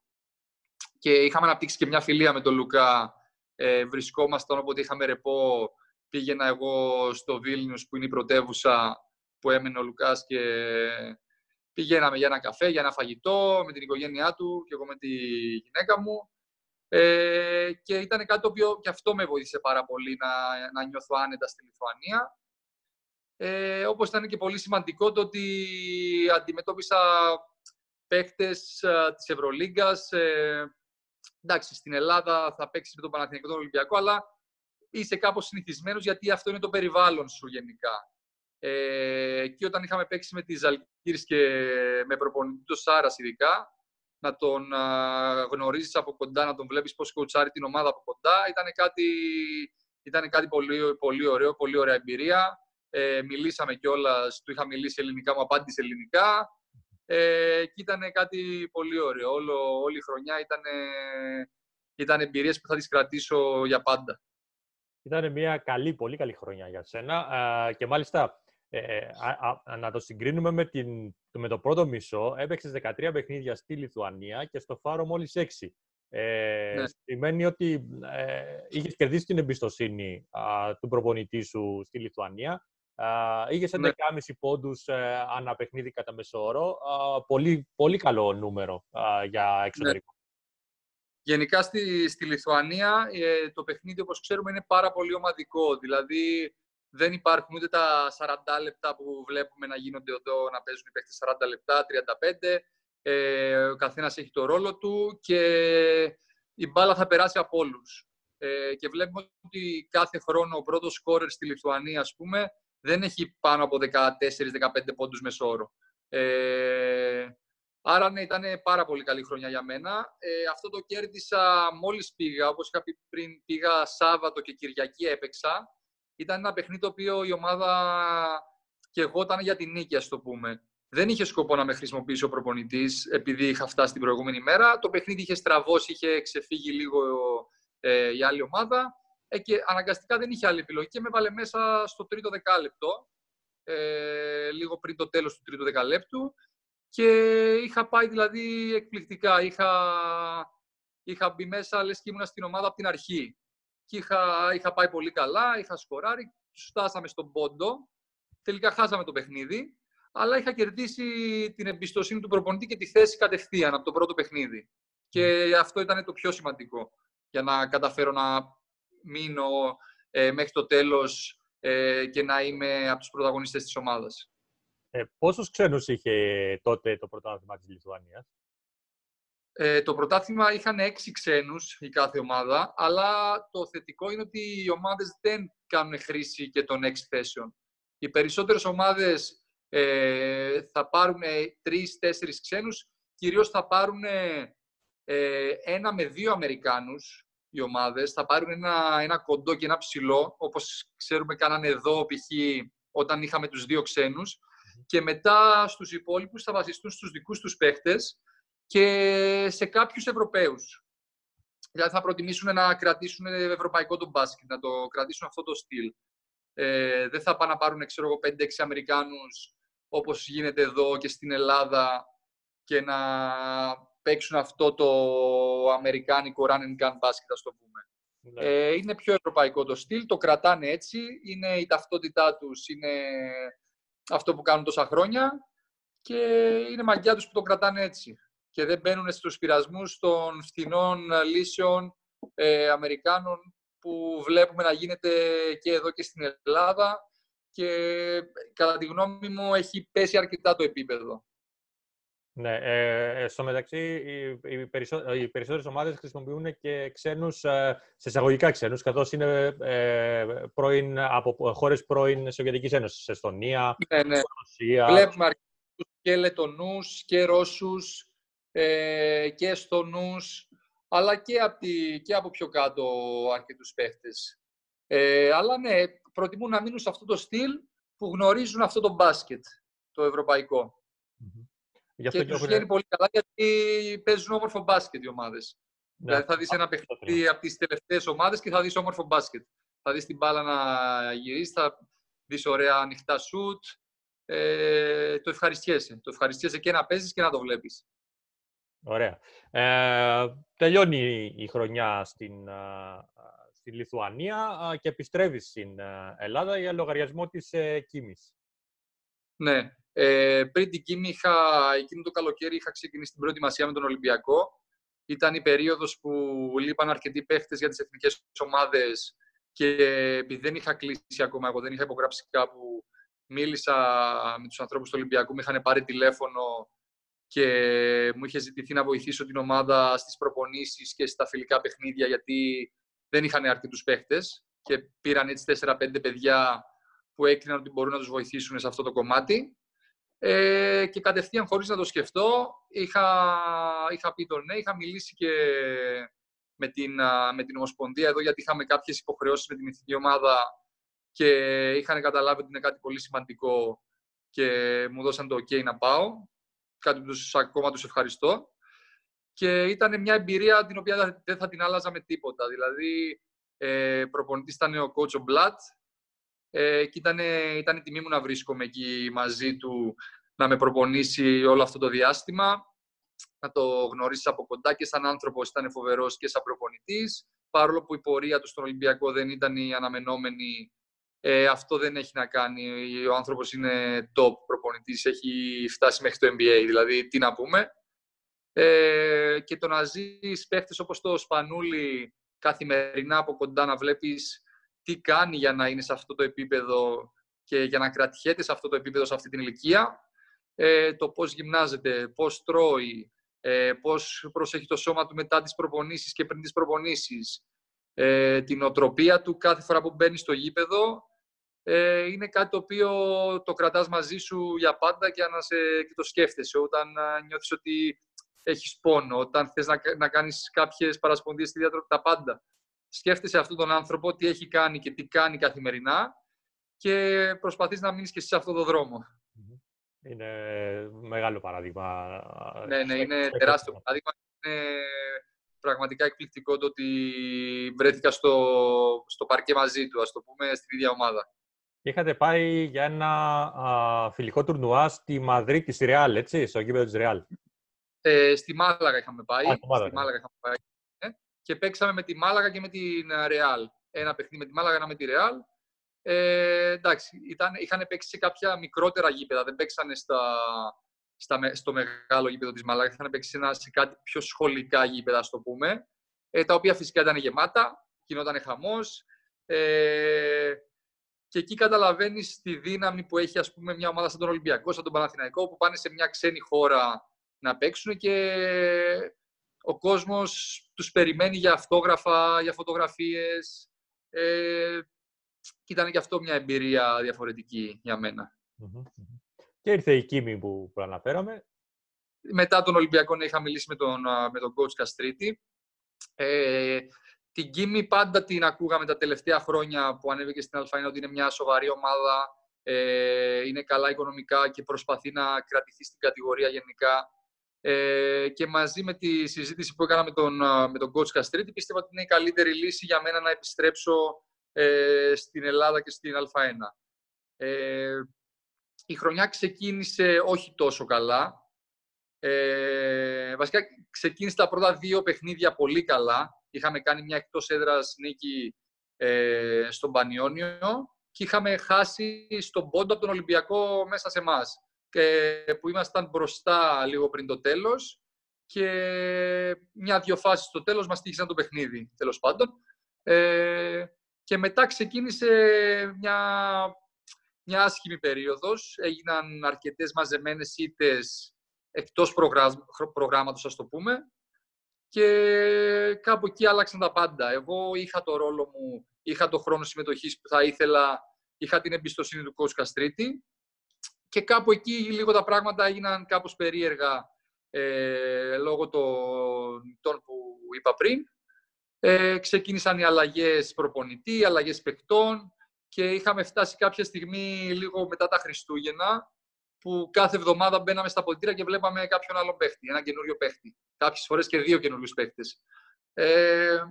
Και είχαμε αναπτύξει και μια φιλία με τον Λουκά. Ε, βρισκόμασταν όποτε είχαμε ρεπό πήγαινα εγώ στο Βίλνιους που είναι η πρωτεύουσα που έμενε ο Λουκάς και πηγαίναμε για ένα καφέ, για ένα φαγητό με την οικογένειά του και εγώ με τη γυναίκα μου. Ε, και ήταν κάτι το οποίο και αυτό με βοήθησε πάρα πολύ να, να νιώθω άνετα στη Λιθουανία. Ε, όπως ήταν και πολύ σημαντικό το ότι αντιμετώπισα παίκτες ε, της Ευρωλίγκας. Ε, εντάξει, στην Ελλάδα θα παίξεις με τον Παναθηναϊκό τον Ολυμπιακό, αλλά είσαι κάπως συνηθισμένος γιατί αυτό είναι το περιβάλλον σου γενικά. Ε, και όταν είχαμε παίξει με τη Ζαλκύρης και με προπονητή το Σάρας ειδικά, να τον α, γνωρίζεις από κοντά, να τον βλέπεις πώς κοουτσάρει την ομάδα από κοντά, ήταν κάτι, ήταν κάτι πολύ, πολύ ωραίο, πολύ ωραία εμπειρία. Ε, μιλήσαμε κιόλας, του είχα μιλήσει ελληνικά, μου απάντησε ελληνικά. Ε, και ήταν κάτι πολύ ωραίο. Όλο, όλη η χρονιά ήταν, ήταν εμπειρίες που θα τις κρατήσω για πάντα. Ήταν μια καλή, πολύ καλή χρονιά για σένα και μάλιστα ε, να το συγκρίνουμε με, την, με το πρώτο μισό, έπαιξες 13 παιχνίδια στη Λιθουανία και στο Φάρο μόλις 6. Ε, ναι. Σημαίνει ότι ε, είχες κερδίσει την εμπιστοσύνη του προπονητή σου στη Λιθουανία. Α, είχες 11,5 ναι. πόντους ε, ανά παιχνίδι κατά μεσόωρο. πολύ, πολύ καλό νούμερο για εξωτερικό. Γενικά στη, στη Λιθουανία ε, το παιχνίδι, όπως ξέρουμε, είναι πάρα πολύ ομαδικό. Δηλαδή, δεν υπάρχουν ούτε τα 40 λεπτά που βλέπουμε να γίνονται εδώ, να παίζουν οι παίχτες 40 λεπτά, 35. Ε, ο καθένας έχει το ρόλο του και η μπάλα θα περάσει από όλους. Ε, και βλέπουμε ότι κάθε χρόνο ο πρώτος σκόρερ στη Λιθουανία, ας πούμε, δεν έχει πάνω από 14-15 πόντους μεσόωρο. Ε, άρα, ναι, ήταν πάρα πολύ καλή χρονιά για μένα. Ε, αυτό το κέρδισα μόλις πήγα, όπως είχα πει πριν, πήγα Σάββατο και Κυριακή έπαιξα. Ήταν ένα παιχνίδι το οποίο η ομάδα και εγώ ήταν για την νίκη, ας το πούμε. Δεν είχε σκοπό να με χρησιμοποιήσει ο προπονητής επειδή είχα φτάσει την προηγούμενη μέρα. Το παιχνίδι είχε στραβώσει, είχε ξεφύγει λίγο ε, η άλλη ομάδα ε, και αναγκαστικά δεν είχε άλλη επιλογή και με έβαλε μέσα στο τρίτο δεκάλεπτο, ε, λίγο πριν το τέλος του τρίτου δεκαλέπτου και είχα πάει δηλαδή εκπληκτικά. Είχα, είχα μπει μέσα, λες και ήμουν στην ομάδα από την αρχή. Και είχα, είχα πάει πολύ καλά, είχα σκοράρει, φτάσαμε στον πόντο. Τελικά χάσαμε το παιχνίδι, αλλά είχα κερδίσει την εμπιστοσύνη του προπονητή και τη θέση κατευθείαν από το πρώτο παιχνίδι. Και αυτό ήταν το πιο σημαντικό για να καταφέρω να μείνω ε, μέχρι το τέλος ε, και να είμαι από τους πρωταγωνιστές της ομάδας. Ε, πόσους ξένους είχε τότε το πρωτάθλημα της Λιθουανίας; Ε, το πρωτάθλημα είχαν έξι ξένους η κάθε ομάδα, αλλά το θετικό είναι ότι οι ομάδες δεν κάνουν χρήση και των έξι θέσεων. Οι περισσότερες ομάδες ε, θα πάρουν τρεις-τέσσερις ξένους, κυρίως θα πάρουν ε, ένα με δύο Αμερικάνους οι ομάδες, θα πάρουν ένα, ένα κοντό και ένα ψηλό, όπως ξέρουμε κάνανε εδώ π.χ. όταν είχαμε τους δύο ξένους και μετά στους υπόλοιπους θα βασιστούν στους δικούς τους παίχτες και σε κάποιους Ευρωπαίους. Δηλαδή θα προτιμήσουν να κρατήσουν ευρωπαϊκό το μπάσκετ, να το κρατήσουν αυτό το στυλ. Ε, δεν θα πάνε να πάρουν, ξέρω εγώ, 5-6 Αμερικάνους όπως γίνεται εδώ και στην Ελλάδα και να παίξουν αυτό το αμερικάνικο run and gun basket, ας το πούμε. Ναι. Ε, είναι πιο ευρωπαϊκό το στυλ, το κρατάνε έτσι, είναι η ταυτότητά τους, είναι αυτό που κάνουν τόσα χρόνια και είναι μαγιά τους που το κρατάνε έτσι. Και δεν μπαίνουν στους πειρασμούς των φθηνών λύσεων ε, Αμερικάνων που βλέπουμε να γίνεται και εδώ και στην Ελλάδα και κατά τη γνώμη μου έχει πέσει αρκετά το επίπεδο. Ναι, ε, ε, στο μεταξύ οι, οι, περισσο, οι περισσότερες ομάδες χρησιμοποιούν και ξένους, ε, σε εισαγωγικά ξένους, καθώς είναι ε, πρώην, από χώρες πρώην Σοβιετικής Ένωσης, Εστονία, ναι, ναι. Ρωσία. Βλέπουμε αρκετούς και Λετονούς και Ρώσους ε, και Εστονούς, αλλά και από, τη, και από πιο κάτω αρκετούς παίχτες. Ε, αλλά ναι, προτιμούν να μείνουν σε αυτό το στυλ που γνωρίζουν αυτό το μπάσκετ, το ευρωπαϊκό. Γι αυτό και, τους βγαίνει πολύ καλά γιατί παίζουν όμορφο μπάσκετ οι ομάδες. Ναι. Δηλαδή θα δεις ένα παιχνίδι από τις τελευταίες ομάδες και θα δεις όμορφο μπάσκετ. Θα δεις την μπάλα να γυρίσει, θα δεις ωραία ανοιχτά σουτ. Ε, το ευχαριστιέσαι. Το ευχαριστιέσαι και να παίζεις και να το βλέπεις. Ωραία. Ε, τελειώνει η χρονιά στην, στη Λιθουανία και επιστρέφεις στην Ελλάδα για λογαριασμό της ε, Κίμης. Ναι. Ε, πριν την Κίμη, είχα, εκείνο το καλοκαίρι, είχα ξεκινήσει την προετοιμασία με τον Ολυμπιακό. Ήταν η περίοδος που λείπαν αρκετοί παίχτες για τις εθνικές ομάδες και επειδή δεν είχα κλείσει ακόμα, εγώ δεν είχα υπογράψει κάπου, μίλησα με τους ανθρώπους του Ολυμπιακού, με είχαν πάρει τηλέφωνο και μου είχε ζητηθεί να βοηθήσω την ομάδα στις προπονήσεις και στα φιλικά παιχνίδια γιατί δεν είχαν αρκετούς παίχτες και πήραν έτσι 4-5 παιδιά που έκριναν ότι μπορούν να τους βοηθήσουν σε αυτό το κομμάτι. Ε, και κατευθείαν, χωρίς να το σκεφτώ, είχα, είχα πει το ναι, είχα μιλήσει και με την, με την Ομοσπονδία εδώ, γιατί είχαμε κάποιες υποχρεώσεις με την εθνική ομάδα και είχαν καταλάβει ότι είναι κάτι πολύ σημαντικό και μου δώσαν το ok να πάω. Κάτι που τους, ακόμα τους ευχαριστώ. Και ήταν μια εμπειρία την οποία δεν θα την άλλαζα με τίποτα. Δηλαδή, ε, προπονητής ήταν ο coach ο Μπλατ, ε, και ήταν, ήταν τιμή μου να βρίσκομαι εκεί μαζί του, να με προπονήσει όλο αυτό το διάστημα, να το γνωρίσεις από κοντά και σαν άνθρωπος ήταν φοβερός και σαν προπονητής. Παρόλο που η πορεία του στον Ολυμπιακό δεν ήταν η αναμενόμενη, ε, αυτό δεν έχει να κάνει. Ο άνθρωπος είναι top προπονητής, έχει φτάσει μέχρι το NBA, δηλαδή τι να πούμε. ε, και το να ζεις παίχτες όπως το Σπανούλη καθημερινά από κοντά να βλέπεις τι κάνει για να είναι σε αυτό το επίπεδο και για να κρατιέται σε αυτό το επίπεδο, σε αυτή την ηλικία, ε, το πώς γυμνάζεται, πώς τρώει, ε, πώς προσέχει το σώμα του μετά τις προπονήσεις και πριν τις προπονήσεις, ε, την οτροπία του κάθε φορά που μπαίνει στο γήπεδο, ε, είναι κάτι το οποίο το κρατάς μαζί σου για πάντα και, να σε, και το σκέφτεσαι. Όταν νιώθεις ότι έχεις πόνο, όταν θες να, να κάνεις κάποιες παρασπονδίες στη διατροφή, τα πάντα. Σκέφτεσαι αυτόν τον άνθρωπο, τι έχει κάνει και τι κάνει καθημερινά και προσπαθείς να μείνεις και εσύ σε αυτόν τον δρόμο. Είναι μεγάλο παράδειγμα. Ναι, ναι, είναι τεράστιο παράδειγμα. Είναι πραγματικά εκπληκτικό το ότι βρέθηκα στο, στο παρκέ μαζί του, ας το πούμε, στην ίδια ομάδα. Είχατε πάει για ένα α, φιλικό τουρνουά στη Μαδρίτη, στη Ρεάλ, έτσι, στο γήπεδο της Ρεάλ. Ε, στη Μάλαγα είχαμε πάει. Α, στη Μάλαγα. Στη Μάλαγα είχαμε πάει. Ε, Και παίξαμε με τη Μάλαγα και με την Ρεάλ. Ένα παιχνίδι με τη Μάλαγα, ένα με τη Ρεάλ. Ε, εντάξει, ήταν, είχαν παίξει σε κάποια μικρότερα γήπεδα, δεν παίξανε στα, στα, με- στο μεγάλο γήπεδο της Μαλάκα, είχαν παίξει σε, ένα, σε κάτι πιο σχολικά γήπεδα, ας το πούμε, ε, τα οποία φυσικά ήταν γεμάτα, γινόταν χαμός. Ε, και εκεί καταλαβαίνεις τη δύναμη που έχει ας πούμε, μια ομάδα σαν τον Ολυμπιακό, σαν τον Παναθηναϊκό, που πάνε σε μια ξένη χώρα να παίξουν και ο κόσμος τους περιμένει για αυτόγραφα, για φωτογραφίες. Ε, και ήταν και αυτό μια εμπειρία διαφορετική για μένα. Μμμ, μμμ. Και ήρθε η Κίμη που προαναφέραμε. Μετά τον Ολυμπιακό είχα μιλήσει με τον, α, με τον coach Καστρίτη. Ε, την Κίμη πάντα την ακούγαμε τα τελευταία χρόνια που ανέβηκε στην Α1 ότι είναι μια σοβαρή ομάδα, ε, είναι καλά οικονομικά και προσπαθεί να κρατηθεί στην κατηγορία γενικά. Ε, και μαζί με τη συζήτηση που έκανα με τον, α, με τον coach Καστρίτη πίστευα ότι είναι η καλύτερη λύση για μένα να επιστρέψω ε, στην Ελλάδα και στην Α1. Ε, η χρονιά ξεκίνησε όχι τόσο καλά. Ε, βασικά ξεκίνησε τα πρώτα δύο παιχνίδια πολύ καλά. Είχαμε κάνει μια εκτός έδρας νίκη ε, στον Πανιόνιο και είχαμε χάσει στον πόντο από τον Ολυμπιακό μέσα σε εμάς. Που ήμασταν μπροστά λίγο πριν το τέλος και μια-δυο φάσεις στο τέλος μας τύχησαν το παιχνίδι, τέλος πάντων. Ε, και μετά ξεκίνησε μια, μια άσχημη περίοδος. Έγιναν αρκετές μαζεμένες ήττες εκτός προγράμματος, προγράμματος, ας το πούμε. Και κάπου εκεί άλλαξαν τα πάντα. Εγώ είχα το ρόλο μου, είχα το χρόνο συμμετοχής που θα ήθελα, είχα την εμπιστοσύνη του coach Καστρίτη. Και κάπου εκεί λίγο τα πράγματα έγιναν κάπως περίεργα ε, λόγω των των που είπα πριν. Ε, ξεκίνησαν οι αλλαγές προπονητή, οι αλλαγές παικτών και είχαμε φτάσει κάποια στιγμή λίγο μετά τα Χριστούγεννα που κάθε εβδομάδα μπαίναμε στα πολιτήρια και βλέπαμε κάποιον άλλο παίχτη, ένα καινούριο παίχτη. Κάποιες φορές και δύο καινούριους παίχτες. Ε,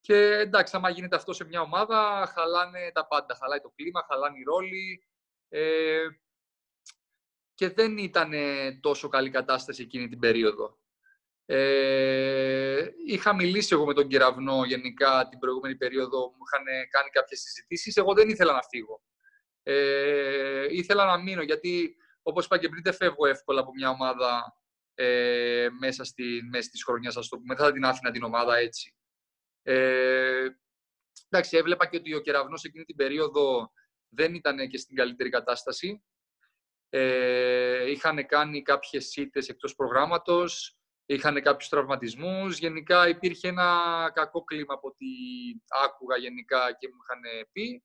και εντάξει, άμα γίνεται αυτό σε μια ομάδα, χαλάνε τα πάντα. Χαλάει το κλίμα, χαλάνε οι ρόλοι. Ε, και δεν ήταν τόσο καλή κατάσταση εκείνη την περίοδο. Ε, είχα μιλήσει εγώ με τον Κεραυνό γενικά την προηγούμενη περίοδο, μου είχαν κάνει κάποιες συζητήσεις. Εγώ δεν ήθελα να φύγω. Ε, ήθελα να μείνω, γιατί όπως είπα και πριν δεν φεύγω εύκολα από μια ομάδα ε, μέσα στη μέση της χρονιάς, ας το πούμε. Δεν θα την άφηνα την ομάδα έτσι. Ε, εντάξει, έβλεπα και ότι ο Κεραυνός εκείνη την περίοδο δεν ήταν και στην καλύτερη κατάσταση. Ε, είχαν κάνει κάποιες σίτες εκτός προγράμματος, είχαν κάποιους τραυματισμούς. Γενικά υπήρχε ένα κακό κλίμα από ό,τι άκουγα γενικά και μου είχαν πει.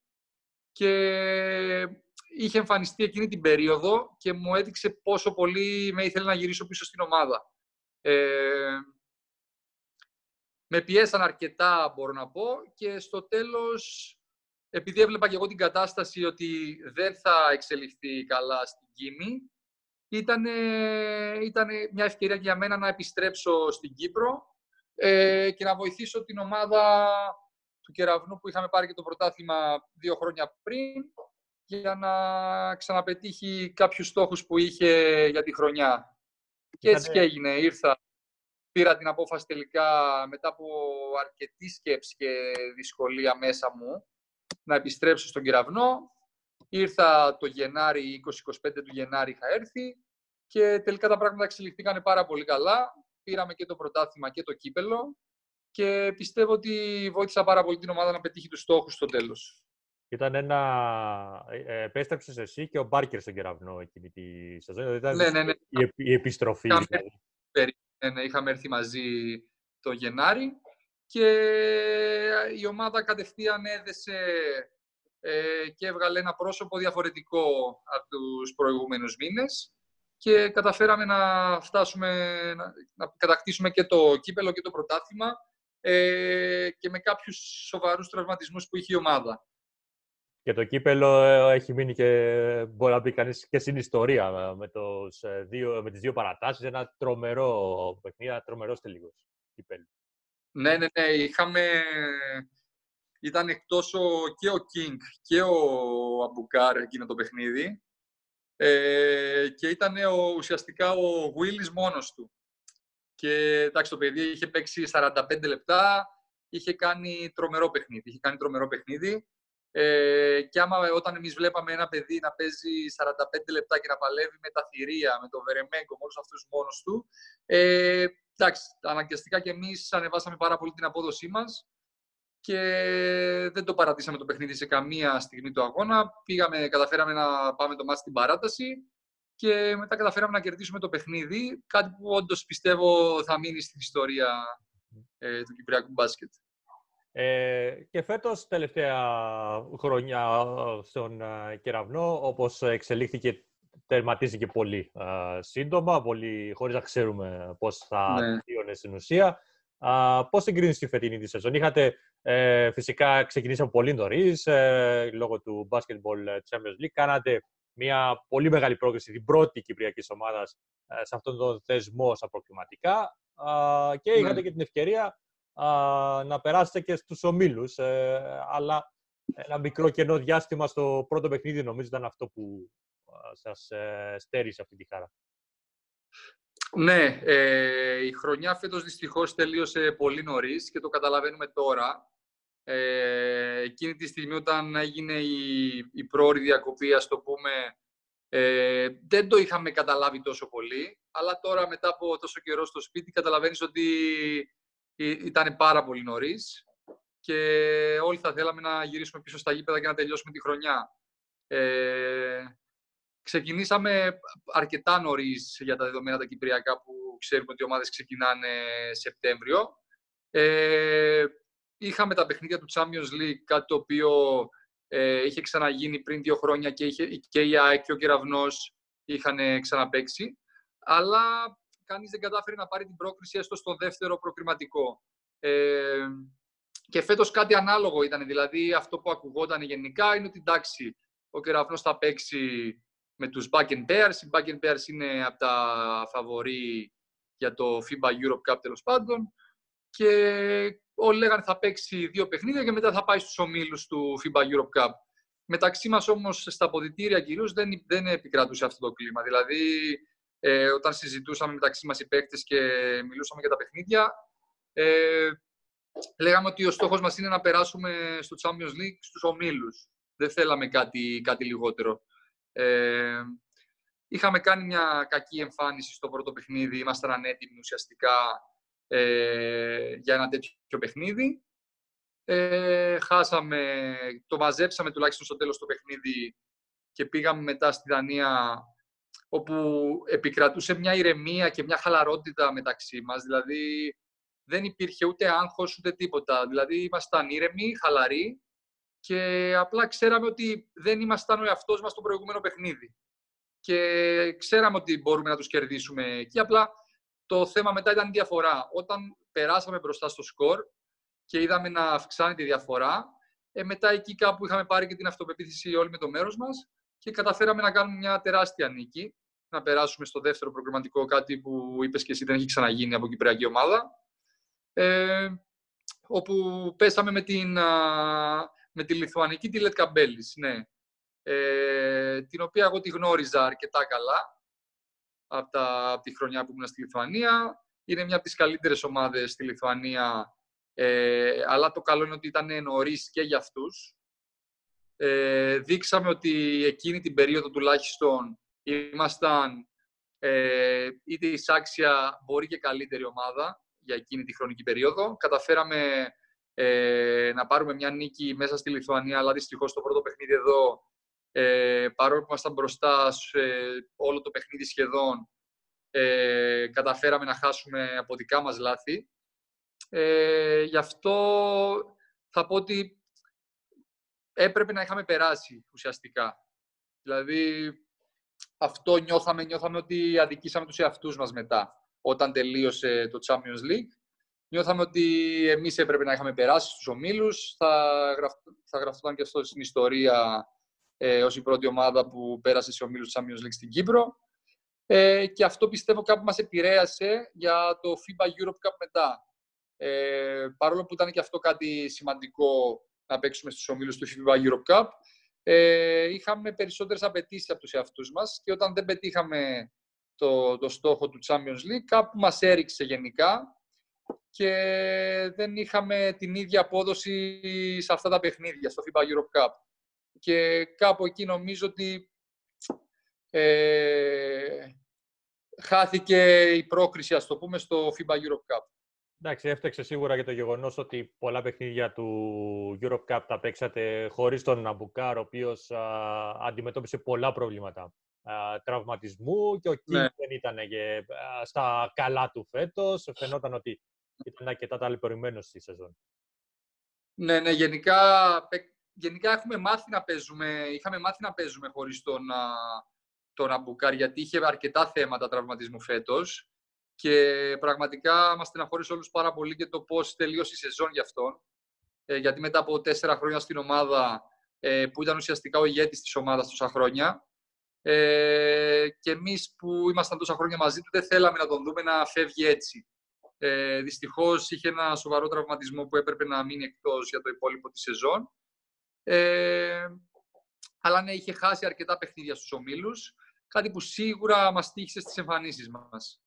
Και είχε εμφανιστεί εκείνη την περίοδο και μου έδειξε πόσο πολύ με ήθελε να γυρίσω πίσω στην ομάδα. Ε, με πιέσαν αρκετά, μπορώ να πω, και στο τέλος, επειδή έβλεπα και εγώ την κατάσταση ότι δεν θα εξελιχθεί καλά στην Κίμη, ήταν, ήτανε μια ευκαιρία για μένα να επιστρέψω στην Κύπρο ε, και να βοηθήσω την ομάδα του Κεραυνού που είχαμε πάρει και το πρωτάθλημα δύο χρόνια πριν για να ξαναπετύχει κάποιους στόχους που είχε για τη χρονιά. Και έτσι και έγινε. Ήρθα, πήρα την απόφαση τελικά μετά από αρκετή σκέψη και δυσκολία μέσα μου να επιστρέψω στον Κεραυνό. Ήρθα το Γενάρη, 20-25 του Γενάρη είχα έρθει και τελικά τα πράγματα εξελιχθήκαν πάρα πολύ καλά. πήραμε και το πρωτάθλημα και το κύπελο και πιστεύω ότι βοήθησα πάρα πολύ την ομάδα να πετύχει τους στόχους στο τέλος. Ήταν ένα... Ε, επέστρεψες εσύ και ο Μπάρκερ στον κεραυνό εκείνη τη σεζόν. Δηλαδή ήταν Ναι, ναι, ναι. η, επ- η επιστροφή. Είχαμε- δηλαδή. Ναι, ναι, είχαμε έρθει μαζί το Γενάρη και η ομάδα κατευθείαν έδεσε ε, και έβγαλε ένα πρόσωπο διαφορετικό από τους προηγούμενους μήνες και καταφέραμε να φτάσουμε, να, να κατακτήσουμε και το κύπελο και το πρωτάθλημα ε, και με κάποιους σοβαρούς τραυματισμούς που είχε η ομάδα. Και το κύπελο ε, έχει μείνει και μπορεί να πει κανείς και στην ιστορία ε, με, τους, ε, δύο, με τις δύο παρατάσεις. Ένα τρομερό παιχνίδι, ένα τρομερό τελικός κύπελο. Ναι, ναι, ναι. Είχαμε... Ήταν εκτός ο... και ο King και ο Αμπουκάρ εκείνο το παιχνίδι. Ε, και ήταν ο, ουσιαστικά ο Willis μόνος του. Και εντάξει, το παιδί είχε παίξει 45 λεπτά, είχε κάνει τρομερό παιχνίδι. Είχε κάνει τρομερό παιχνίδι. Ε, και άμα όταν εμείς βλέπαμε ένα παιδί να παίζει 45 λεπτά και να παλεύει με τα θηρία, με το Βερεμέγκο, με όλους αυτούς μόνος του, ε, εντάξει, αναγκαστικά και εμείς ανεβάσαμε πάρα πολύ την απόδοσή μας και δεν το παρατήσαμε το παιχνίδι σε καμία στιγμή του αγώνα. Πήγαμε, καταφέραμε να πάμε το μάτι στην παράταση και μετά καταφέραμε να κερδίσουμε το παιχνίδι, κάτι που όντως πιστεύω θα μείνει στην ιστορία ε, του Κυπριακού μπάσκετ. Ε, και φέτος, τελευταία χρονιά ε, στον ε, Κεραυνό, όπως εξελίχθηκε, τερματίστηκε πολύ ε, σύντομα, πολύ, χωρίς να ξέρουμε πώς θα Ναι. τελείωνε στην ουσία. Α, πώς συγκρίνεις τη φετινή τη σεζόν; Είχατε, ε, φυσικά, ξεκινήσαμε πολύ νωρίς, ε, λόγω του Basketball Champions League. Κάνατε μια πολύ μεγάλη πρόκληση, την πρώτη κυπριακής ομάδας ε, σε αυτόν τον θεσμό στα προκριματικά. Α, και Ναι. είχατε και την ευκαιρία α, να περάσετε και στους ομίλους. Ε, αλλά ένα μικρό κενό διάστημα στο πρώτο παιχνίδι νομίζω ήταν αυτό που α, σας ε, στέρισε αυτή τη χαρά. Ναι, ε, η χρονιά φέτος δυστυχώς τελείωσε πολύ νωρίς και το καταλαβαίνουμε τώρα. Ε, εκείνη τη στιγμή όταν έγινε η, η πρόορη διακοπή, ας το πούμε, ε, δεν το είχαμε καταλάβει τόσο πολύ, αλλά τώρα μετά από τόσο καιρό στο σπίτι καταλαβαίνεις ότι ή- ήταν πάρα πολύ νωρίς και όλοι θα θέλαμε να γυρίσουμε πίσω στα γήπεδα και να τελειώσουμε τη χρονιά. Ε, ξεκινήσαμε αρκετά νωρίς για τα δεδομένα τα κυπριακά που ξέρουμε ότι οι ομάδες ξεκινάνε Σεπτέμβριο. Ε, είχαμε τα παιχνίδια του Champions League, κάτι το οποίο ε, είχε ξαναγίνει πριν δύο χρόνια και, είχε, και η ΑΕΚ και ο Κεραυνός είχαν ξαναπαίξει. Αλλά κανείς δεν κατάφερε να πάρει την πρόκριση έστω στο δεύτερο προκριματικό. Ε, και φέτος κάτι ανάλογο ήταν, δηλαδή αυτό που ακουγόταν γενικά είναι ότι εντάξει, ο Κεραυνός θα παίξει με τους Back and Bears. Οι Back and Bears είναι από τα φαβορή για το FIBA Europe Cup τέλος πάντων. Και όλοι λέγανε θα παίξει δύο παιχνίδια και μετά θα πάει στους ομίλους του FIBA Europe Cup. Μεταξύ μας όμως στα αποδητήρια κυρίως δεν, δεν επικρατούσε αυτό το κλίμα. Δηλαδή ε, όταν συζητούσαμε μεταξύ μας οι παίκτες και μιλούσαμε για τα παιχνίδια ε, λέγαμε ότι ο στόχος μας είναι να περάσουμε στο Champions League στους ομίλους. Δεν θέλαμε κάτι, κάτι λιγότερο. Ε, είχαμε κάνει μια κακή εμφάνιση στο πρώτο παιχνίδι. Ήμασταν ανέτοιμοι ουσιαστικά ε, για ένα τέτοιο παιχνίδι. Ε, χάσαμε, το μαζέψαμε τουλάχιστον στο τέλος το παιχνίδι και πήγαμε μετά στη Δανία όπου επικρατούσε μια ηρεμία και μια χαλαρότητα μεταξύ μας. Δηλαδή δεν υπήρχε ούτε άγχος ούτε τίποτα. Δηλαδή ήμασταν ήρεμοι, χαλαροί και απλά ξέραμε ότι δεν ήμασταν ο εαυτός μας στο προηγούμενο παιχνίδι. Και ξέραμε ότι μπορούμε να τους κερδίσουμε. Και απλά το θέμα μετά ήταν η διαφορά. Όταν περάσαμε μπροστά στο σκορ και είδαμε να αυξάνει τη διαφορά, ε, μετά εκεί κάπου είχαμε πάρει και την αυτοπεποίθηση όλοι με το μέρος μας και καταφέραμε να κάνουμε μια τεράστια νίκη. Να περάσουμε στο δεύτερο προγραμματικό, κάτι που είπες και εσύ δεν έχει ξαναγίνει από Κυπριακή ομάδα. Ε, όπου πέσαμε με, την, α, με τη Λιθουανική τη Λετκαμπέλης, ναι. Ε, την οποία εγώ τη γνώριζα αρκετά καλά από, τα, από τη χρονιά που ήμουν στη Λιθουανία. Είναι μια από τις καλύτερες ομάδες στη Λιθουανία, ε, αλλά το καλό είναι ότι ήταν νωρίς και για αυτούς. Ε, δείξαμε ότι εκείνη την περίοδο τουλάχιστον ήμασταν Ε, είτε η Σάξια μπορεί και καλύτερη ομάδα για εκείνη τη χρονική περίοδο. Καταφέραμε ε, να πάρουμε μια νίκη μέσα στη Λιθουανία, αλλά δυστυχώς το πρώτο παιχνίδι εδώ, ε, παρόλο που ήμασταν μπροστά σε όλο το παιχνίδι σχεδόν, ε, καταφέραμε να χάσουμε από δικά μας λάθη. Ε, γι' αυτό θα πω ότι έπρεπε να είχαμε περάσει ουσιαστικά. Δηλαδή, αυτό νιώθαμε, νιώθαμε ότι αδικήσαμε τους εαυτούς μας μετά, όταν τελείωσε το Champions League. Νιώθαμε ότι εμείς έπρεπε να είχαμε περάσει στους ομίλους. Θα, γραφ, θα γραφτούν και αυτό στην ιστορία ε, ως η πρώτη ομάδα που πέρασε σε ομίλους του Champions League στην Κύπρο. Ε, και αυτό πιστεύω κάπου μας επηρέασε για το FIBA Europe Cup μετά. Ε, παρόλο που ήταν και αυτό κάτι σημαντικό να παίξουμε στους ομίλους του FIBA Europe Cup, ε, είχαμε περισσότερες απαιτήσεις από τους εαυτούς μας και όταν δεν πετύχαμε το, το στόχο του Champions League, κάπου μας έριξε γενικά και δεν είχαμε την ίδια απόδοση σε αυτά τα παιχνίδια, στο FIBA Europe Cup. Και κάπου εκεί νομίζω ότι ε, χάθηκε η πρόκριση, ας το πούμε, στο FIBA Europe Cup. Εντάξει, έφταξε σίγουρα για το γεγονός ότι πολλά παιχνίδια του Europe Cup τα παίξατε χωρίς τον Αμπουκάρ, ο οποίος αντιμετώπισε πολλά προβλήματα α, τραυματισμού και ο King Ναι. δεν ήταν και, α, στα καλά του φέτος. Φαινόταν ότι ήταν αρκετά ταλαιπωρημένος στη σεζόν. Ναι, ναι, γενικά, παί- γενικά έχουμε μάθει να παίζουμε, είχαμε μάθει να παίζουμε χωρίς τον, α, τον Αμπουκάρ, γιατί είχε αρκετά θέματα τραυματισμού φέτος και πραγματικά μας στεναχώρησε όλους πάρα πολύ και το πώς τελείωσε η σεζόν για αυτόν. Ε, γιατί μετά από τέσσερα χρόνια στην ομάδα, ε, που ήταν ουσιαστικά ο ηγέτης της ομάδας τόσα χρόνια, ε, και εμείς που ήμασταν τόσα χρόνια μαζί του, δεν θέλαμε να τον δούμε να φεύγει έτσι. Ε, Δυστυχώς είχε ένα σοβαρό τραυματισμό που έπρεπε να μείνει εκτός για το υπόλοιπο της σεζόν. Ε, αλλά ναι, είχε χάσει αρκετά παιχνίδια στους ομίλους, κάτι που σίγουρα μας τύχησε στις εμφανίσεις μας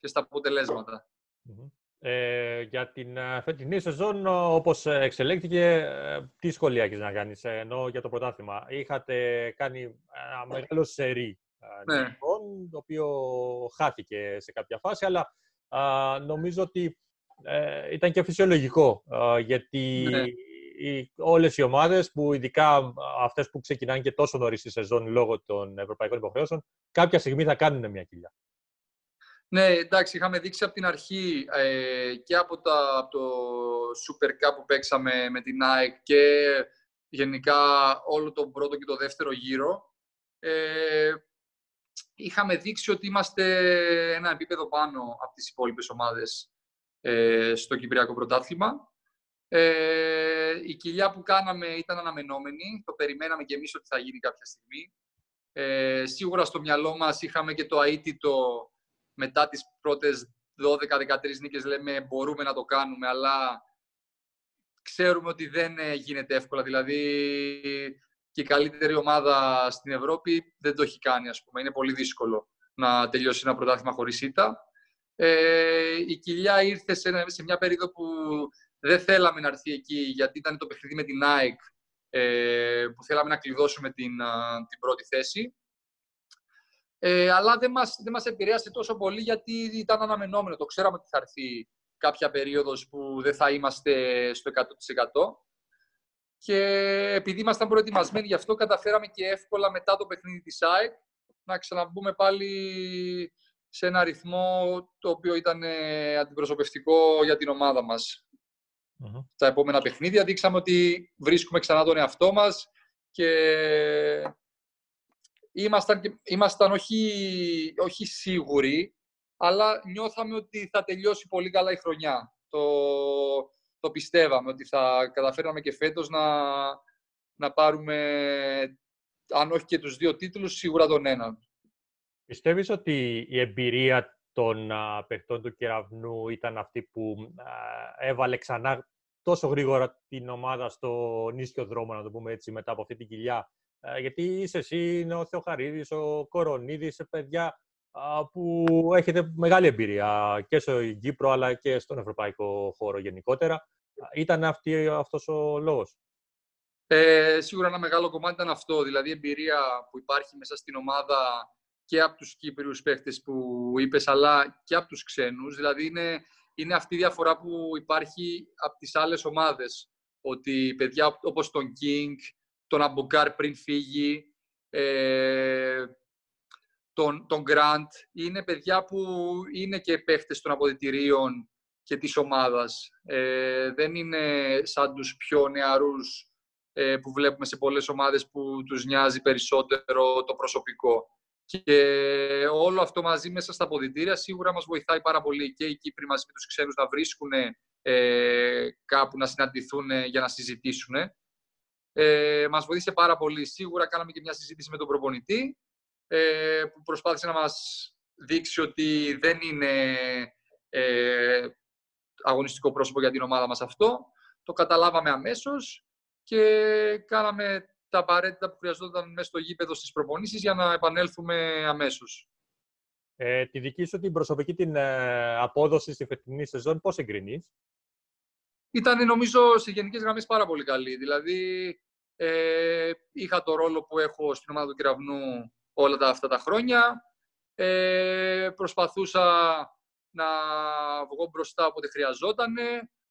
και στα αποτελέσματα. Μμμ. Ε, για την α, φετινή σεζόν, ο- όπως ε, εξελέγχθηκε, ε, τι σχόλια έχεις να κάνεις, ε, ενώ για το πρωτάθλημα; Είχατε κάνει ένα μεγάλο σερί α, Ναι. νικών, το οποίο χάθηκε σε κάποια φάση, αλλά α, νομίζω ότι ε, ήταν και φυσιολογικό, α, γιατί Ναι. οι, όλες οι ομάδες, που ειδικά α, αυτές που ξεκινάνε και τόσο νωρίς τη σεζόν λόγω των ευρωπαϊκών υποχρεώσεων, κάποια στιγμή θα κάνουν μια κοιλιά. Ναι, εντάξει, είχαμε δείξει από την αρχή ε, και από, τα, από το Super Cup που παίξαμε με την ΑΕΚ και γενικά όλο τον πρώτο και το δεύτερο γύρο. Ε, είχαμε δείξει ότι είμαστε ένα επίπεδο πάνω από τις υπόλοιπες ομάδες ε, στο Κυπριακό Πρωτάθλημα. Ε, η κοιλιά που κάναμε ήταν αναμενόμενη, το περιμέναμε και εμείς ότι θα γίνει κάποια στιγμή. Ε, σίγουρα στο μυαλό μας είχαμε και το αίτητο μετά τις πρώτες 12-13 νίκες λέμε μπορούμε να το κάνουμε, αλλά ξέρουμε ότι δεν ε, γίνεται εύκολα. Δηλαδή και η καλύτερη ομάδα στην Ευρώπη δεν το έχει κάνει, ας πούμε. Είναι πολύ δύσκολο να τελειώσει ένα πρωτάθλημα χωρίς ήττα. Ε, η κοιλιά ήρθε σε, ένα- σε μια περίοδο που δεν θέλαμε να έρθει εκεί, γιατί ήταν το παιχνίδι με την ΑΕΚ, ε, που θέλαμε να κλειδώσουμε την, α, την πρώτη θέση. Ε, αλλά δεν μας, δεν μας επηρέασε τόσο πολύ γιατί ήταν αναμενόμενο. Το ξέραμε ότι θα έρθει κάποια περίοδος που δεν θα είμαστε στο 100%. Και επειδή ήμασταν προετοιμασμένοι γι' αυτό, καταφέραμε και εύκολα μετά το παιχνίδι της ΑΕΚ να ξαναμπούμε πάλι σε ένα ρυθμό το οποίο ήταν ε, αντιπροσωπευτικό για την ομάδα μας. Μμμ. Τα επόμενα παιχνίδια δείξαμε ότι βρίσκουμε ξανά τον εαυτό μας και ήμασταν, και- ήμασταν όχι, όχι σίγουροι, αλλά νιώθαμε ότι θα τελειώσει πολύ καλά η χρονιά. Το, το πιστεύαμε ότι θα καταφέραμε και φέτος να, να πάρουμε, αν όχι και τους δύο τίτλους, σίγουρα τον έναν. Πιστεύεις ότι η εμπειρία των α, παιχτών του κεραυνού ήταν αυτή που α, έβαλε ξανά τόσο γρήγορα την ομάδα στο νήσιο δρόμο, να το πούμε έτσι, μετά από αυτή την κοιλιά; Ε, γιατί είσαι εσύ, είναι ο Θεοχαρίδης, ο Κορονίδης, ε, παιδιά α, που έχετε μεγάλη εμπειρία και στο Κύπρο αλλά και στον ευρωπαϊκό χώρο γενικότερα. Α, Ήταν αυτή, αυτός ο λόγος; Ε, σίγουρα ένα μεγάλο κομμάτι ήταν αυτό, δηλαδή η εμπειρία που υπάρχει μέσα στην ομάδα και από τους Κύπριους παίχτες που είπες, αλλά και από τους ξένους. Δηλαδή είναι, είναι αυτή η διαφορά που υπάρχει από τις άλλες ομάδες. Ότι παιδιά όπως τον King, τον Αμπουκάρ πριν φύγει, ε, τον, τον Grant, είναι παιδιά που είναι και παίχτες των αποδητηρίων και της ομάδας. Ε, δεν είναι σαν τους πιο νεαρούς ε, που βλέπουμε σε πολλές ομάδες που τους νοιάζει περισσότερο το προσωπικό. Και όλο αυτό μαζί μέσα στα αποδητήρια σίγουρα μας βοηθάει πάρα πολύ και οι Κύπροι μαζί με τους ξένους να βρίσκουν ε, κάπου να συναντηθούν για να συζητήσουν. Ε, μας βοήθησε πάρα πολύ. Σίγουρα κάναμε και μια συζήτηση με τον προπονητή ε, που προσπάθησε να μας δείξει ότι δεν είναι ε, αγωνιστικό πρόσωπο για την ομάδα μας αυτό. Το καταλάβαμε αμέσως και κάναμε τα απαραίτητα που χρειαζόταν μέσα στο γήπεδο στις προπονήσεις για να επανέλθουμε αμέσως. Ε, τη δική σου την προσωπική την ε, απόδοση στη φετινή σεζόν πώς εγκρινείς; Ήταν νομίζω σε γενικές γραμμές πάρα πολύ καλή. Δηλαδή ε, είχα το ρόλο που έχω στην ομάδα του Κεραυνού όλα τα, αυτά τα χρόνια. Ε, προσπαθούσα να βγω μπροστά όποτε χρειαζόταν,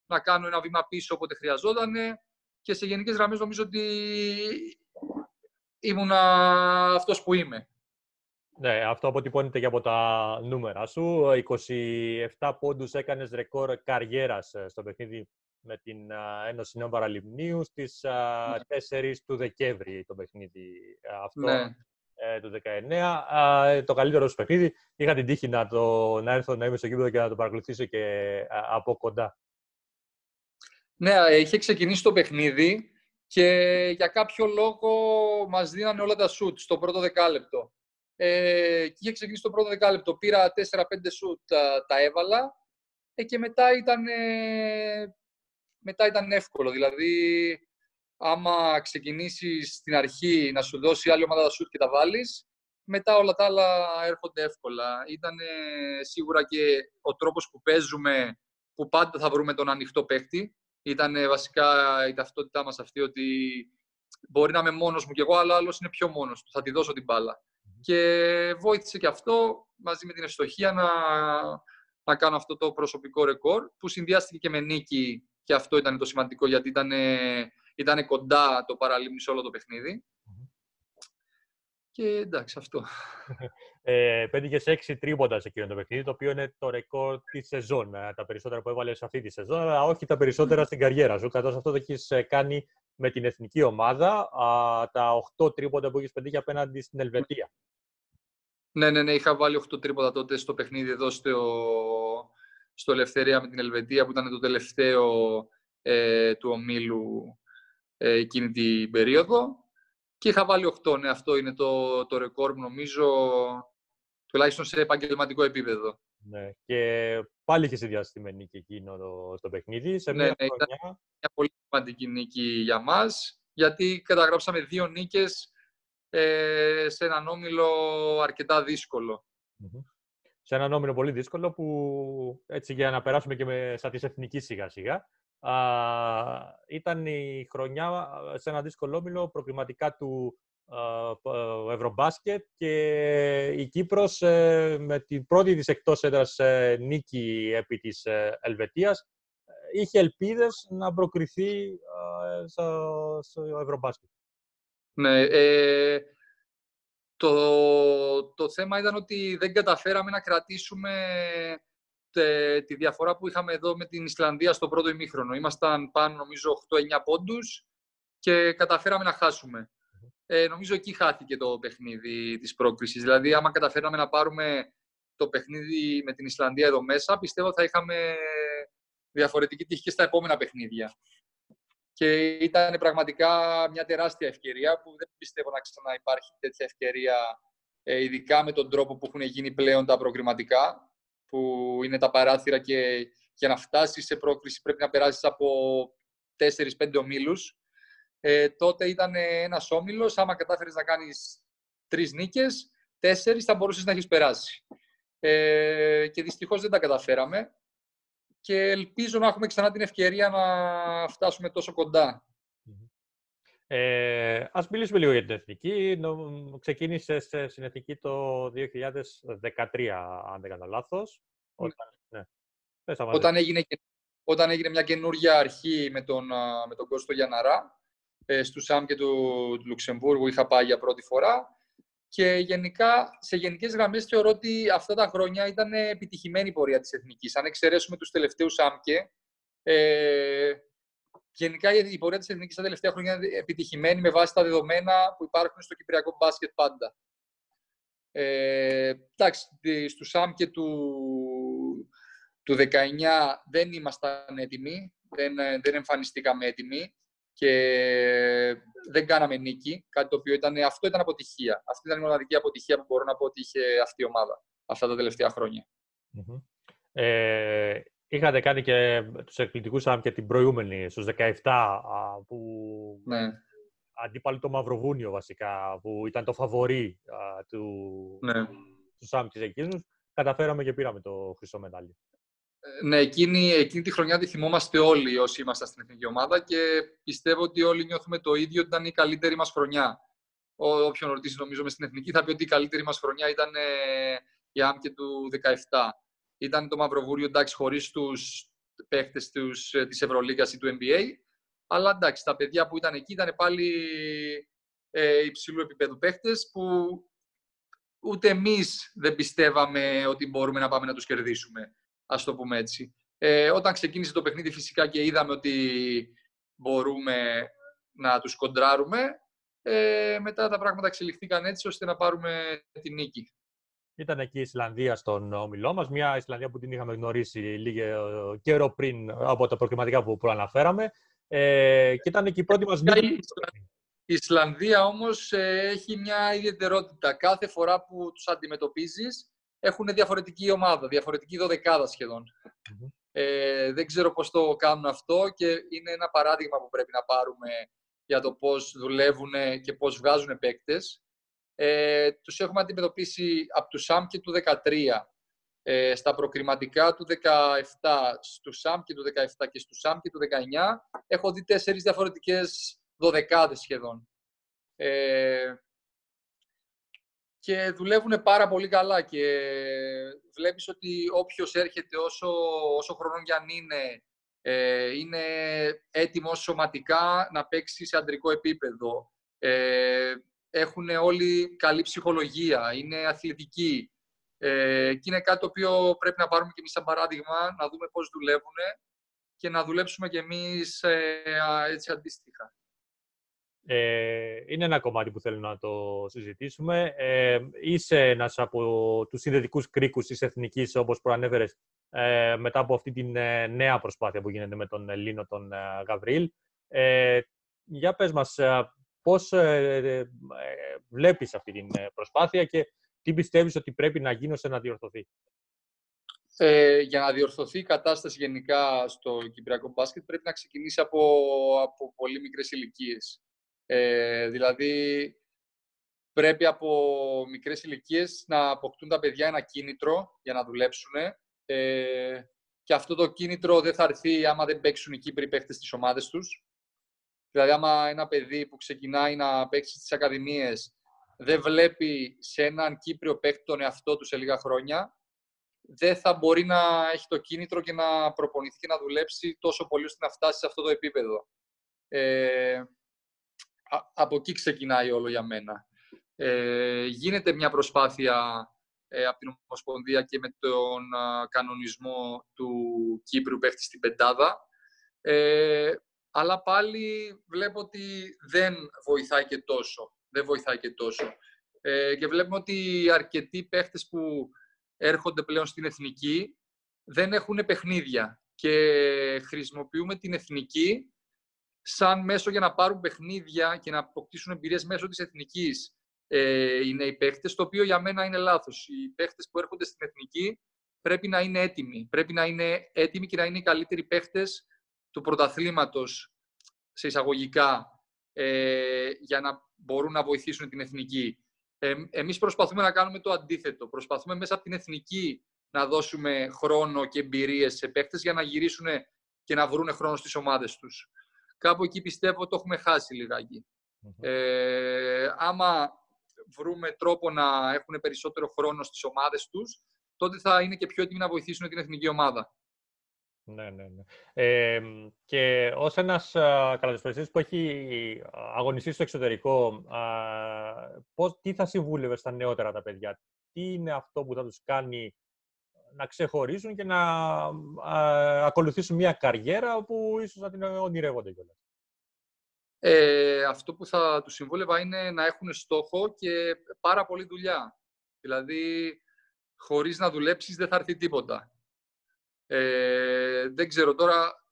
να κάνω ένα βήμα πίσω όποτε χρειαζόταν και σε γενικές γραμμές νομίζω ότι ήμουν αυτός που είμαι. Ναι, αυτό αποτυπώνεται και από τα νούμερα σου. 27 πόντους έκανες ρεκόρ καριέρας ε, στο παιχνίδι με την Ένωση Νέων Παραλιμνίου στις 4 ναι. του Δεκέμβρη το παιχνίδι αυτό. Ναι. Ε, το 19. το καλύτερο σου παιχνίδι. Είχα την τύχη να, το, να έρθω να είμαι στο κήπεδο και να το παρακολουθήσω και από κοντά. Ναι, είχε ξεκινήσει το παιχνίδι και για κάποιο λόγο μας δίνανε όλα τα σουτ στο πρώτο δεκάλεπτο. Ε, και είχε ξεκινήσει το πρώτο δεκάλεπτο. Πήρα 4-5 σουτ, τα, τα έβαλα ε, και μετά ήταν, μετά ήταν εύκολο. Δηλαδή, άμα ξεκινήσεις στην αρχή να σου δώσει άλλη ομάδα τα σουτ και τα βάλεις, μετά όλα τα άλλα έρχονται εύκολα. Ήταν σίγουρα και ο τρόπος που παίζουμε, που πάντα θα βρούμε τον ανοιχτό παίχτη. Ήταν βασικά η ταυτότητά μας αυτή ότι μπορεί να είμαι μόνος μου κι εγώ, αλλά άλλος είναι πιο μόνος του. Θα τη δώσω την μπάλα. Και βοήθησε και αυτό μαζί με την ευστοχία να, να κάνω αυτό το προσωπικό ρεκόρ που συνδυάστηκε και με νίκη και αυτό ήταν το σημαντικό γιατί ήταν ήταν κοντά το παραλίμνη σε όλο το παιχνιδι Και εντάξει, αυτό. Ε, πέτυχε έξι τρίποντα σε εκείνο το παιχνίδι, το οποίο είναι το ρεκόρ της σεζόν. Ε, τα περισσότερα που έβαλες σε αυτή τη σεζόν, αλλά όχι τα περισσότερα στην καριέρα σου. Καθώς αυτό το έχεις ε, κάνει με την εθνική ομάδα, τα οχτώ τρίποντα που έχεις πετύχει απέναντι στην Ελβετία. Ναι, ναι, ναι. Είχα βάλει οχτώ τρίποντα τότε στο παιχνίδι εδώ στο, στο Ελευθερία με την Ελβετία, που ήταν το τελευταίο ε, του ομίλου ε, εκείνη την περίοδο και είχα βάλει 8. Ναι, αυτό είναι το, το ρεκόρ μου νομίζω τουλάχιστον σε επαγγελματικό επίπεδο. Ναι, και πάλι είχες συνδυάσει και εκείνο το, το παιχνίδι. Σε ναι, ναι, ήταν μια πολύ σημαντική νίκη για μας, γιατί καταγράψαμε δύο νίκες ε, σε έναν όμιλο αρκετά Σε έναν όμιλο πολύ δύσκολο που έτσι για να περάσουμε και με, σαν της εθνικής σιγά σιγά ήταν η χρονιά σε ένα δύσκολο όμιλο προκριματικά του Ευρωμπάσκετ και η Κύπρος ε, με την πρώτη της εκτός έδρας ε, νίκη επί της ε, Ελβετίας είχε ελπίδες να προκριθεί στο, στο Ευρωμπάσκετ. Ναι, ε, το, το θέμα ήταν ότι δεν καταφέραμε να κρατήσουμε τη διαφορά που είχαμε εδώ με την Ισλανδία στο πρώτο ημίχρονο. Ήμασταν πάνω, νομίζω, 8-9 πόντους και καταφέραμε να χάσουμε. Ε, νομίζω εκεί χάθηκε το παιχνίδι της πρόκρισης. Δηλαδή, άμα καταφέραμε να πάρουμε το παιχνίδι με την Ισλανδία εδώ μέσα, πιστεύω θα είχαμε διαφορετική τύχη και στα επόμενα παιχνίδια. Και ήταν πραγματικά μια τεράστια ευκαιρία που δεν πιστεύω να ξαναυπάρχει τέτοια ευκαιρία, ε, ειδικά με τον τρόπο που έχουν γίνει πλέον τα προκριματικά που είναι τα παράθυρα και για να φτάσεις σε πρόκριση πρέπει να περάσεις από 4-5 ομίλους. Ε, τότε ήταν ένας όμιλος. Άμα κατάφερες να κάνεις τρεις νίκες, τέσσερις θα μπορούσες να έχεις περάσει. Ε, και δυστυχώς δεν τα καταφέραμε. Και ελπίζω να έχουμε ξανά την ευκαιρία να φτάσουμε τόσο κοντά. Ε, ας μιλήσουμε λίγο για την εθνική. Νο- Ξεκίνησες ε, στην εθνική το 2013, αν δεν κάνω λάθος. Όταν, ναι. Πες, άμα Όταν έγινε, και- όταν έγινε μια καινούργια αρχή με τον, α, με τον Κώστο Γιαναρά, ε, στου ΣΑΜ και του, του Λουξεμβούργου είχα πάει για πρώτη φορά. Και γενικά, σε γενικές γραμμές θεωρώ ότι αυτά τα χρόνια ήταν επιτυχημένη η πορεία της Εθνικής. Αν εξαιρέσουμε τους τελευταίους ΣΑΜΚΕ, ε, γενικά η η πορεία της Εθνικής τα τελευταία χρόνια είναι επιτυχημένη με βάση τα δεδομένα που υπάρχουν στο Κυπριακό μπάσκετ πάντα. Ε, εντάξει, τη- στους ΣΑΜΚΕ του, του 19 δεν ήμασταν έτοιμοι, δεν, ε, δεν εμφανιστήκαμε έτοιμοι και δεν κάναμε νίκη, κάτι το οποίο ήταν, αυτό ήταν αποτυχία. Αυτή ήταν η μοναδική αποτυχία που μπορώ να πω ότι είχε αυτή η ομάδα αυτά τα τελευταία χρόνια. Μμμ. Ε, είχατε κάνει και τους εκπληκτικούς άμ και την προηγούμενη, στους 17, α, που Ναι, αντίπαλοι το Μαυροβούνιο βασικά, που ήταν το φαβορί α, του, ναι. του ΣΑΜ της εκείνους, καταφέραμε και πήραμε το χρυσό μετάλλιο. Ε, Ναι, εκείνη, εκείνη τη χρονιά τη θυμόμαστε όλοι όσοι ήμασταν στην εθνική ομάδα και πιστεύω ότι όλοι νιώθουμε το ίδιο ότι ήταν η καλύτερη μας χρονιά. Ό, όποιον ρωτήσει νομίζω μες στην εθνική θα πει ότι η καλύτερη μας χρονιά ήταν ε, η άμκε του 17. Ήταν το Μαυροβούριο εντάξει χωρίς τους παίχτες τους, ε, της Ευρωλίγκας ή του NBA, αλλά εντάξει τα παιδιά που ήταν εκεί ήταν πάλι ε, υψηλού επίπεδου παίχτες που ούτε εμείς δεν πιστεύαμε ότι μπορούμε να πάμε να τους κερδίσουμε ας το πούμε έτσι. Ε, όταν ξεκίνησε το παιχνίδι φυσικά και είδαμε ότι μπορούμε να τους κοντράρουμε, ε, μετά τα πράγματα εξελιχθήκαν έτσι ώστε να πάρουμε τη νίκη. Ήταν εκεί η Ισλανδία στον όμιλό μας, μια Ισλανδία που την είχαμε γνωρίσει λίγο καιρό πριν από τα προκριματικά που προαναφέραμε. Ε, και ήταν και η πρώτη μας Η νίκη. Ισλα- η Ισλανδία όμως ε, έχει μια ιδιαιτερότητα. Κάθε φορά που τους αντιμετωπίζεις έχουν διαφορετική ομάδα, διαφορετική δωδεκάδα σχεδόν. Μμμ. Ε, δεν ξέρω πώς το κάνουν αυτό και είναι ένα παράδειγμα που πρέπει να πάρουμε για το πώς δουλεύουν και πώς βγάζουν παίκτες. Ε, τους έχουμε αντιμετωπίσει από τους ΣΑΜ και του 13. Ε, στα προκριματικά του 17, στους ΣΑΜ και του 17 και στους ΣΑΜ και του 19, έχω δει τέσσερις διαφορετικές δωδεκάδες σχεδόν. Ε, και δουλεύουν πάρα πολύ καλά και βλέπεις ότι όποιος έρχεται όσο, όσο χρονών κι αν είναι, ε, είναι έτοιμος σωματικά να παίξει σε αντρικό επίπεδο. Ε, έχουν όλοι καλή ψυχολογία, είναι αθλητικοί. Ε, και είναι κάτι το οποίο πρέπει να πάρουμε και εμείς σαν παράδειγμα, να δούμε πώς δουλεύουν και να δουλέψουμε κι εμείς ε, α, έτσι αντίστοιχα. Ε, είναι ένα κομμάτι που θέλω να το συζητήσουμε. Ε, είσαι ένας από τους συνδετικούς κρίκους της Εθνικής, όπως προανέφερες, ε, μετά από αυτή την ε, νέα προσπάθεια που γίνεται με τον Ελλήνο, τον ε, Γαβρίλ. Ε, για πες μας, ε, πώς ε, ε, βλέπεις αυτή την ε, προσπάθεια και τι πιστεύεις ότι πρέπει να γίνει ώστε να διορθωθεί; Ε, για να διορθωθεί η κατάσταση γενικά στο Κυπριακό μπάσκετ πρέπει να ξεκινήσει από, από πολύ μικρές ηλικίες. Ε, δηλαδή πρέπει από μικρές ηλικίες να αποκτούν τα παιδιά ένα κίνητρο για να δουλέψουν ε, και αυτό το κίνητρο δεν θα έρθει άμα δεν παίξουν οι Κύπροι παίχτες στις ομάδες τους. Δηλαδή άμα ένα παιδί που ξεκινάει να παίξει στις ακαδημίες δεν βλέπει σε έναν Κύπριο παίχτη τον εαυτό του σε λίγα χρόνια, δεν θα μπορεί να έχει το κίνητρο και να προπονηθεί και να δουλέψει τόσο πολύ ώστε να φτάσει σε αυτό το επίπεδο. Ε, α- από εκεί ξεκινάει όλο για μένα. Ε, γίνεται μια προσπάθεια ε, από την Ομοσπονδία και με τον α, κανονισμό του Κύπρου παίχτη στην πεντάδα. Ε, αλλά πάλι βλέπω ότι δεν βοηθάει και τόσο. Δεν βοηθάει και τόσο. Ε, και βλέπουμε ότι αρκετοί παίχτες που έρχονται πλέον στην εθνική δεν έχουν παιχνίδια και χρησιμοποιούμε την εθνική σαν μέσο για να πάρουν παιχνίδια και να αποκτήσουν εμπειρίες μέσω της εθνικής ε, οι νέοι παίχτες, το οποίο για μένα είναι λάθος. Οι παίχτες που έρχονται στην εθνική πρέπει να είναι έτοιμοι. Πρέπει να είναι έτοιμοι και να είναι οι καλύτεροι παίχτες του πρωταθλήματος σε εισαγωγικά ε, για να μπορούν να βοηθήσουν την εθνική. Ε, εμείς προσπαθούμε να κάνουμε το αντίθετο. Προσπαθούμε μέσα από την εθνική να δώσουμε χρόνο και εμπειρίες σε παίχτες για να γυρίσουν και να βρουν χρόνο στις ομάδες τους. Κάπου εκεί πιστεύω το έχουμε χάσει λιγάκι. Μμμ. Ε, άμα βρούμε τρόπο να έχουν περισσότερο χρόνο στις ομάδες τους, τότε θα είναι και πιο έτοιμοι να βοηθήσουν την εθνική ομάδα. Ναι, ναι, ναι. Ε, και ως ένας α, καλαθοσφαιριστής που έχει α, αγωνιστεί στο εξωτερικό, α, πώς, τι θα συμβούλευε στα νεότερα τα παιδιά, τι είναι αυτό που θα τους κάνει να ξεχωρίσουν και να α, ακολουθήσουν μια καριέρα που ίσως να την ονειρεύονται κιόλας; Ε, αυτό που θα τους συμβούλευα είναι να έχουν στόχο και πάρα πολλή δουλειά. Δηλαδή, χωρίς να δουλέψεις δεν θα έρθει τίποτα. Ε, δεν ξέρω τώρα,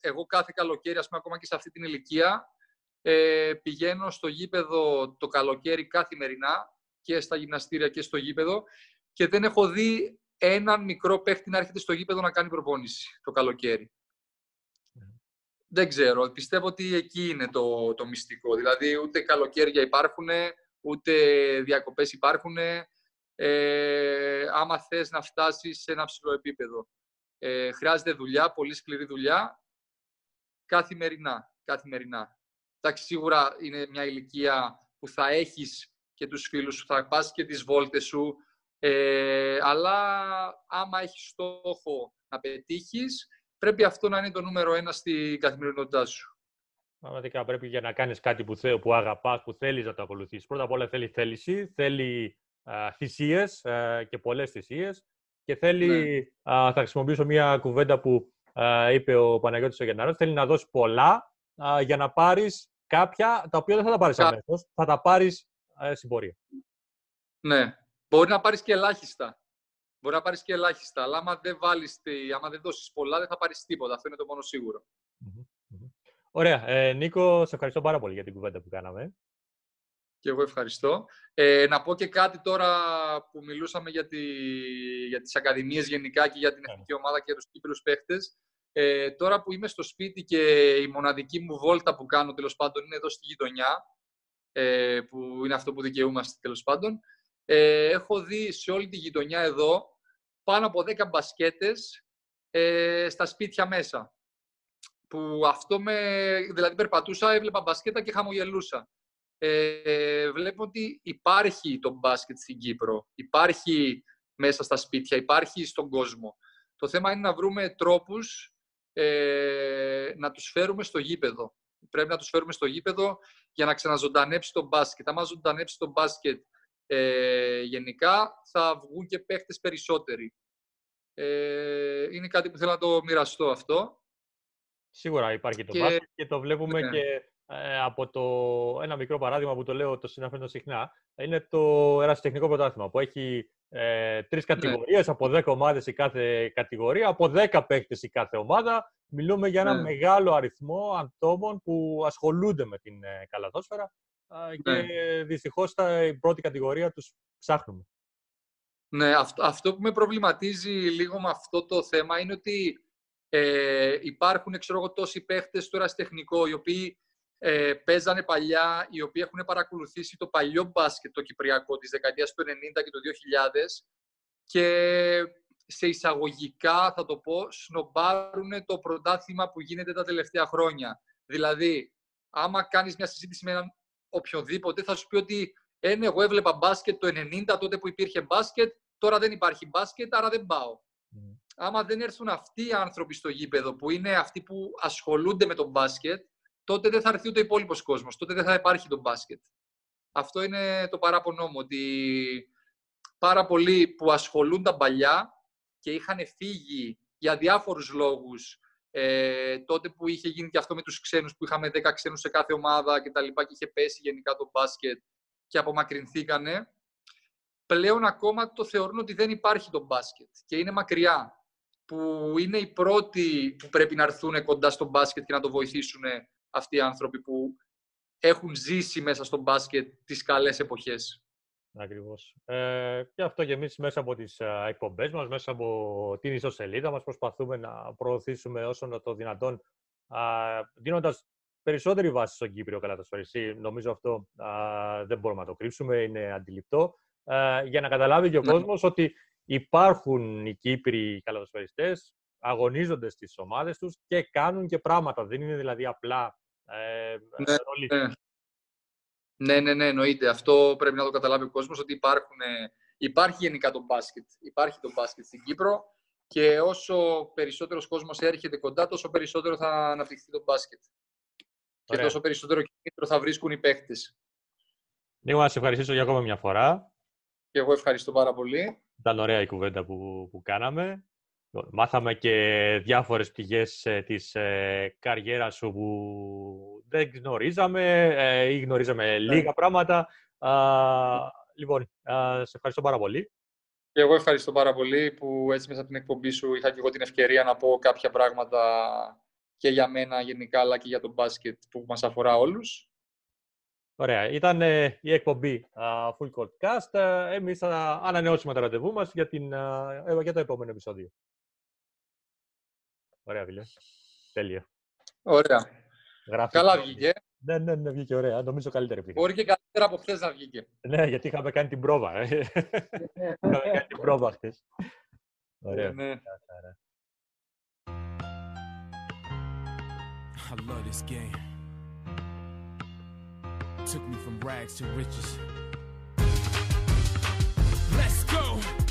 εγώ κάθε καλοκαίρι, ας πούμε, ακόμα και σε αυτή την ηλικία, ε, πηγαίνω στο γήπεδο το καλοκαίρι καθημερινά και στα γυμναστήρια και στο γήπεδο και δεν έχω δει έναν μικρό παίχτη να έρχεται στο γήπεδο να κάνει προπόνηση το καλοκαίρι. Δεν ξέρω. Πιστεύω ότι εκεί είναι το, το μυστικό. Δηλαδή, ούτε καλοκαίρια υπάρχουν, ούτε διακοπές υπάρχουν. Ε, άμα θες να φτάσεις σε ένα ψηλό επίπεδο. Ε, χρειάζεται δουλειά, πολύ σκληρή δουλειά, καθημερινά. καθημερινά. Εντάξει, σίγουρα είναι μια ηλικία που θα έχεις και τους φίλους σου, θα πας και τις βόλτες σου, ε, αλλά άμα έχεις στόχο να πετύχεις, πρέπει αυτό να είναι το νούμερο ένα στην καθημερινότητά σου. Πραγματικά πρέπει για να κάνεις κάτι που, θε, που αγαπάς, που θέλεις να το ακολουθήσεις. Πρώτα απ' όλα θέλει θέληση, θέλει α, θυσίες α, και πολλές θυσίες και θέλει, Ναι. α, θα χρησιμοποιήσω μια κουβέντα που α, είπε ο Παναγιώτης ο Γενναρός, θέλει να δώσει πολλά α, για να πάρεις κάποια, τα οποία δεν θα τα πάρεις Κα- αμέσως, θα τα πάρεις α, στην πορεία. Ναι. Μπορεί να πάρεις και ελάχιστα. Μπορεί να πάρεις και ελάχιστα, αλλά άμα δεν, βάλεις, τη- άμα δεν δώσεις πολλά, δεν θα πάρεις τίποτα. Αυτό είναι το μόνο σίγουρο. Μμμ, μμμ. Ωραία. Ε, Νίκο, σε ευχαριστώ πάρα πολύ για την κουβέντα που κάναμε. Και εγώ ευχαριστώ. Ε, να πω και κάτι τώρα που μιλούσαμε για, τη, για τις ακαδημίες γενικά και για την Ναι. εθνική ομάδα και για τους Κύπρους παίχτες. Ε, τώρα που είμαι στο σπίτι και η μοναδική μου βόλτα που κάνω τέλος πάντων είναι εδώ στη γειτονιά, ε, που είναι αυτό που δικαιούμαστε τέλος πάντων, ε, έχω δει σε όλη τη γειτονιά εδώ πάνω από 10 μπασκέτες ε, στα σπίτια μέσα. Που αυτό με... Δηλαδή περπατούσα, έβλεπα μπασκέτα και χαμογελούσα ε, βλέπω ότι υπάρχει το μπάσκετ στην Κύπρο. Υπάρχει μέσα στα σπίτια, υπάρχει στον κόσμο. Το θέμα είναι να βρούμε τρόπους ε, να τους φέρουμε στο γήπεδο. Πρέπει να τους φέρουμε στο γήπεδο για να ξαναζωντανέψει το μπάσκετ. Αν ζωντανέψει το μπάσκετ ε, γενικά, θα βγουν και παίχτες περισσότεροι. Ε, είναι κάτι που θέλω να το μοιραστώ αυτό. Σίγουρα υπάρχει το Και- μπάσκετ και το βλέπουμε ναι. και ε, από το ένα μικρό παράδειγμα που το λέω, το συναφέρω συχνά, είναι το ερασιτεχνικό πρωτάθλημα που έχει ε, τρεις Ναι. κατηγορίες, από 10 ομάδες η κάθε κατηγορία, από 10 παίκτες η κάθε ομάδα. Μιλούμε για ένα Ναι. μεγάλο αριθμό ατόμων που ασχολούνται με την ε, καλαθόσφαιρα ε, και Ναι. δυστυχώς στα, η πρώτη κατηγορία τους ψάχνουμε. Ναι, αυτό, αυτό που με προβληματίζει λίγο με αυτό το θέμα είναι ότι ε, υπάρχουν ξέρω εγώ, τόσοι παίχτες στο ερασιτεχνικό οι οποίοι ε, παίζανε παλιά, οι οποίοι έχουν παρακολουθήσει το παλιό μπάσκετ το κυπριακό της δεκαετίας του 90 και του 2000 και σε εισαγωγικά, θα το πω, σνομπάρουν το πρωτάθλημα που γίνεται τα τελευταία χρόνια. Δηλαδή, άμα κάνεις μια συζήτηση με έναν οποιοδήποτε, θα σου πει ότι «Ε, ναι, εγώ έβλεπα μπάσκετ το 90 τότε που υπήρχε μπάσκετ, τώρα δεν υπάρχει μπάσκετ, άρα δεν πάω. Μμ. Άμα δεν έρθουν αυτοί οι άνθρωποι στο γήπεδο, που είναι αυτοί που ασχολούνται με τον μπάσκετ, τότε δεν θα έρθει ούτε ο υπόλοιπος κόσμος. Τότε δεν θα υπάρχει το μπάσκετ. Αυτό είναι το παράπονό μου, ότι πάρα πολλοί που ασχολούνταν παλιά και είχαν φύγει για διάφορους λόγους, ε, τότε που είχε γίνει και αυτό με τους ξένους, που είχαμε 10 ξένους σε κάθε ομάδα και τα λοιπά και είχε πέσει γενικά το μπάσκετ και απομακρυνθήκανε, πλέον ακόμα το θεωρούν ότι δεν υπάρχει το μπάσκετ και είναι μακριά. Που είναι οι πρώτοι που πρέπει να έρθουν κοντά στο μπάσκετ και να το βοηθήσουν αυτοί οι άνθρωποι που έχουν ζήσει μέσα στο μπάσκετ τις καλές εποχές. Ακριβώς. Ε, και αυτό και εμείς μέσα από τις α, εκπομπές μας, μέσα από την ιστοσελίδα μας προσπαθούμε να προωθήσουμε όσο να το δυνατόν α, δίνοντας περισσότερη βάση στον Κύπριο καλαθοσφαιριστή. Νομίζω αυτό α, δεν μπορούμε να το κρύψουμε, είναι αντιληπτό. Ε, για να καταλάβει και ο Ναι. κόσμος ότι υπάρχουν οι Κύπροι καλαθοσφαιριστές, αγωνίζονται στις ομάδες τους και κάνουν και πράγματα. Δεν είναι δηλαδή απλά ε, Ναι, ρολίστες. ναι. Ναι, ναι, ναι, εννοείται. Αυτό πρέπει να το καταλάβει ο κόσμος, ότι υπάρχουν, ε, υπάρχει γενικά το μπάσκετ. Υπάρχει το μπάσκετ στην Κύπρο και όσο περισσότερος κόσμος έρχεται κοντά, τόσο περισσότερο θα αναπτυχθεί το μπάσκετ. Και Ωραία. τόσο περισσότερο κίνητρο θα βρίσκουν οι παίχτες. Νίκο, να σε ευχαριστήσω για ακόμα μια φορά. Και εγώ ευχαριστώ πάρα πολύ. Ήταν ωραία η κουβέντα που, που κάναμε. Μάθαμε και διάφορες πηγές ε, της ε, καριέρας σου που δεν γνωρίζαμε ε, ή γνωρίζαμε λίγα πράγματα. Α, λοιπόν, α, σε ευχαριστώ πάρα πολύ. Και εγώ ευχαριστώ πάρα πολύ που έτσι μέσα από την εκπομπή σου είχα και εγώ την ευκαιρία να πω κάποια πράγματα και για μένα γενικά, αλλά και για το μπάσκετ που μας αφορά όλους. Ωραία. Ήταν ε, η εκπομπή α, Full Court Cast. Ε, Εμείς θα ανανεώσουμε το ραντεβού μας για, την, α, ε, για το επόμενο επεισόδιο. Ωραία, φίλε. Τέλεια. Ωραία. Γράφεις. Καλά βγήκε. Ναι, ναι, ναι, βγήκε ωραία. Νομίζω καλύτερη βγήκε. Μπορεί και καλύτερα από χθες να βγήκε. Ναι, γιατί είχαμε κάνει την πρόβα. Ε. είχαμε ναι. κάνει την πρόβα χθες. Ωραία. Ναι. ναι. I love this game. Took me from rags to riches. Let's go!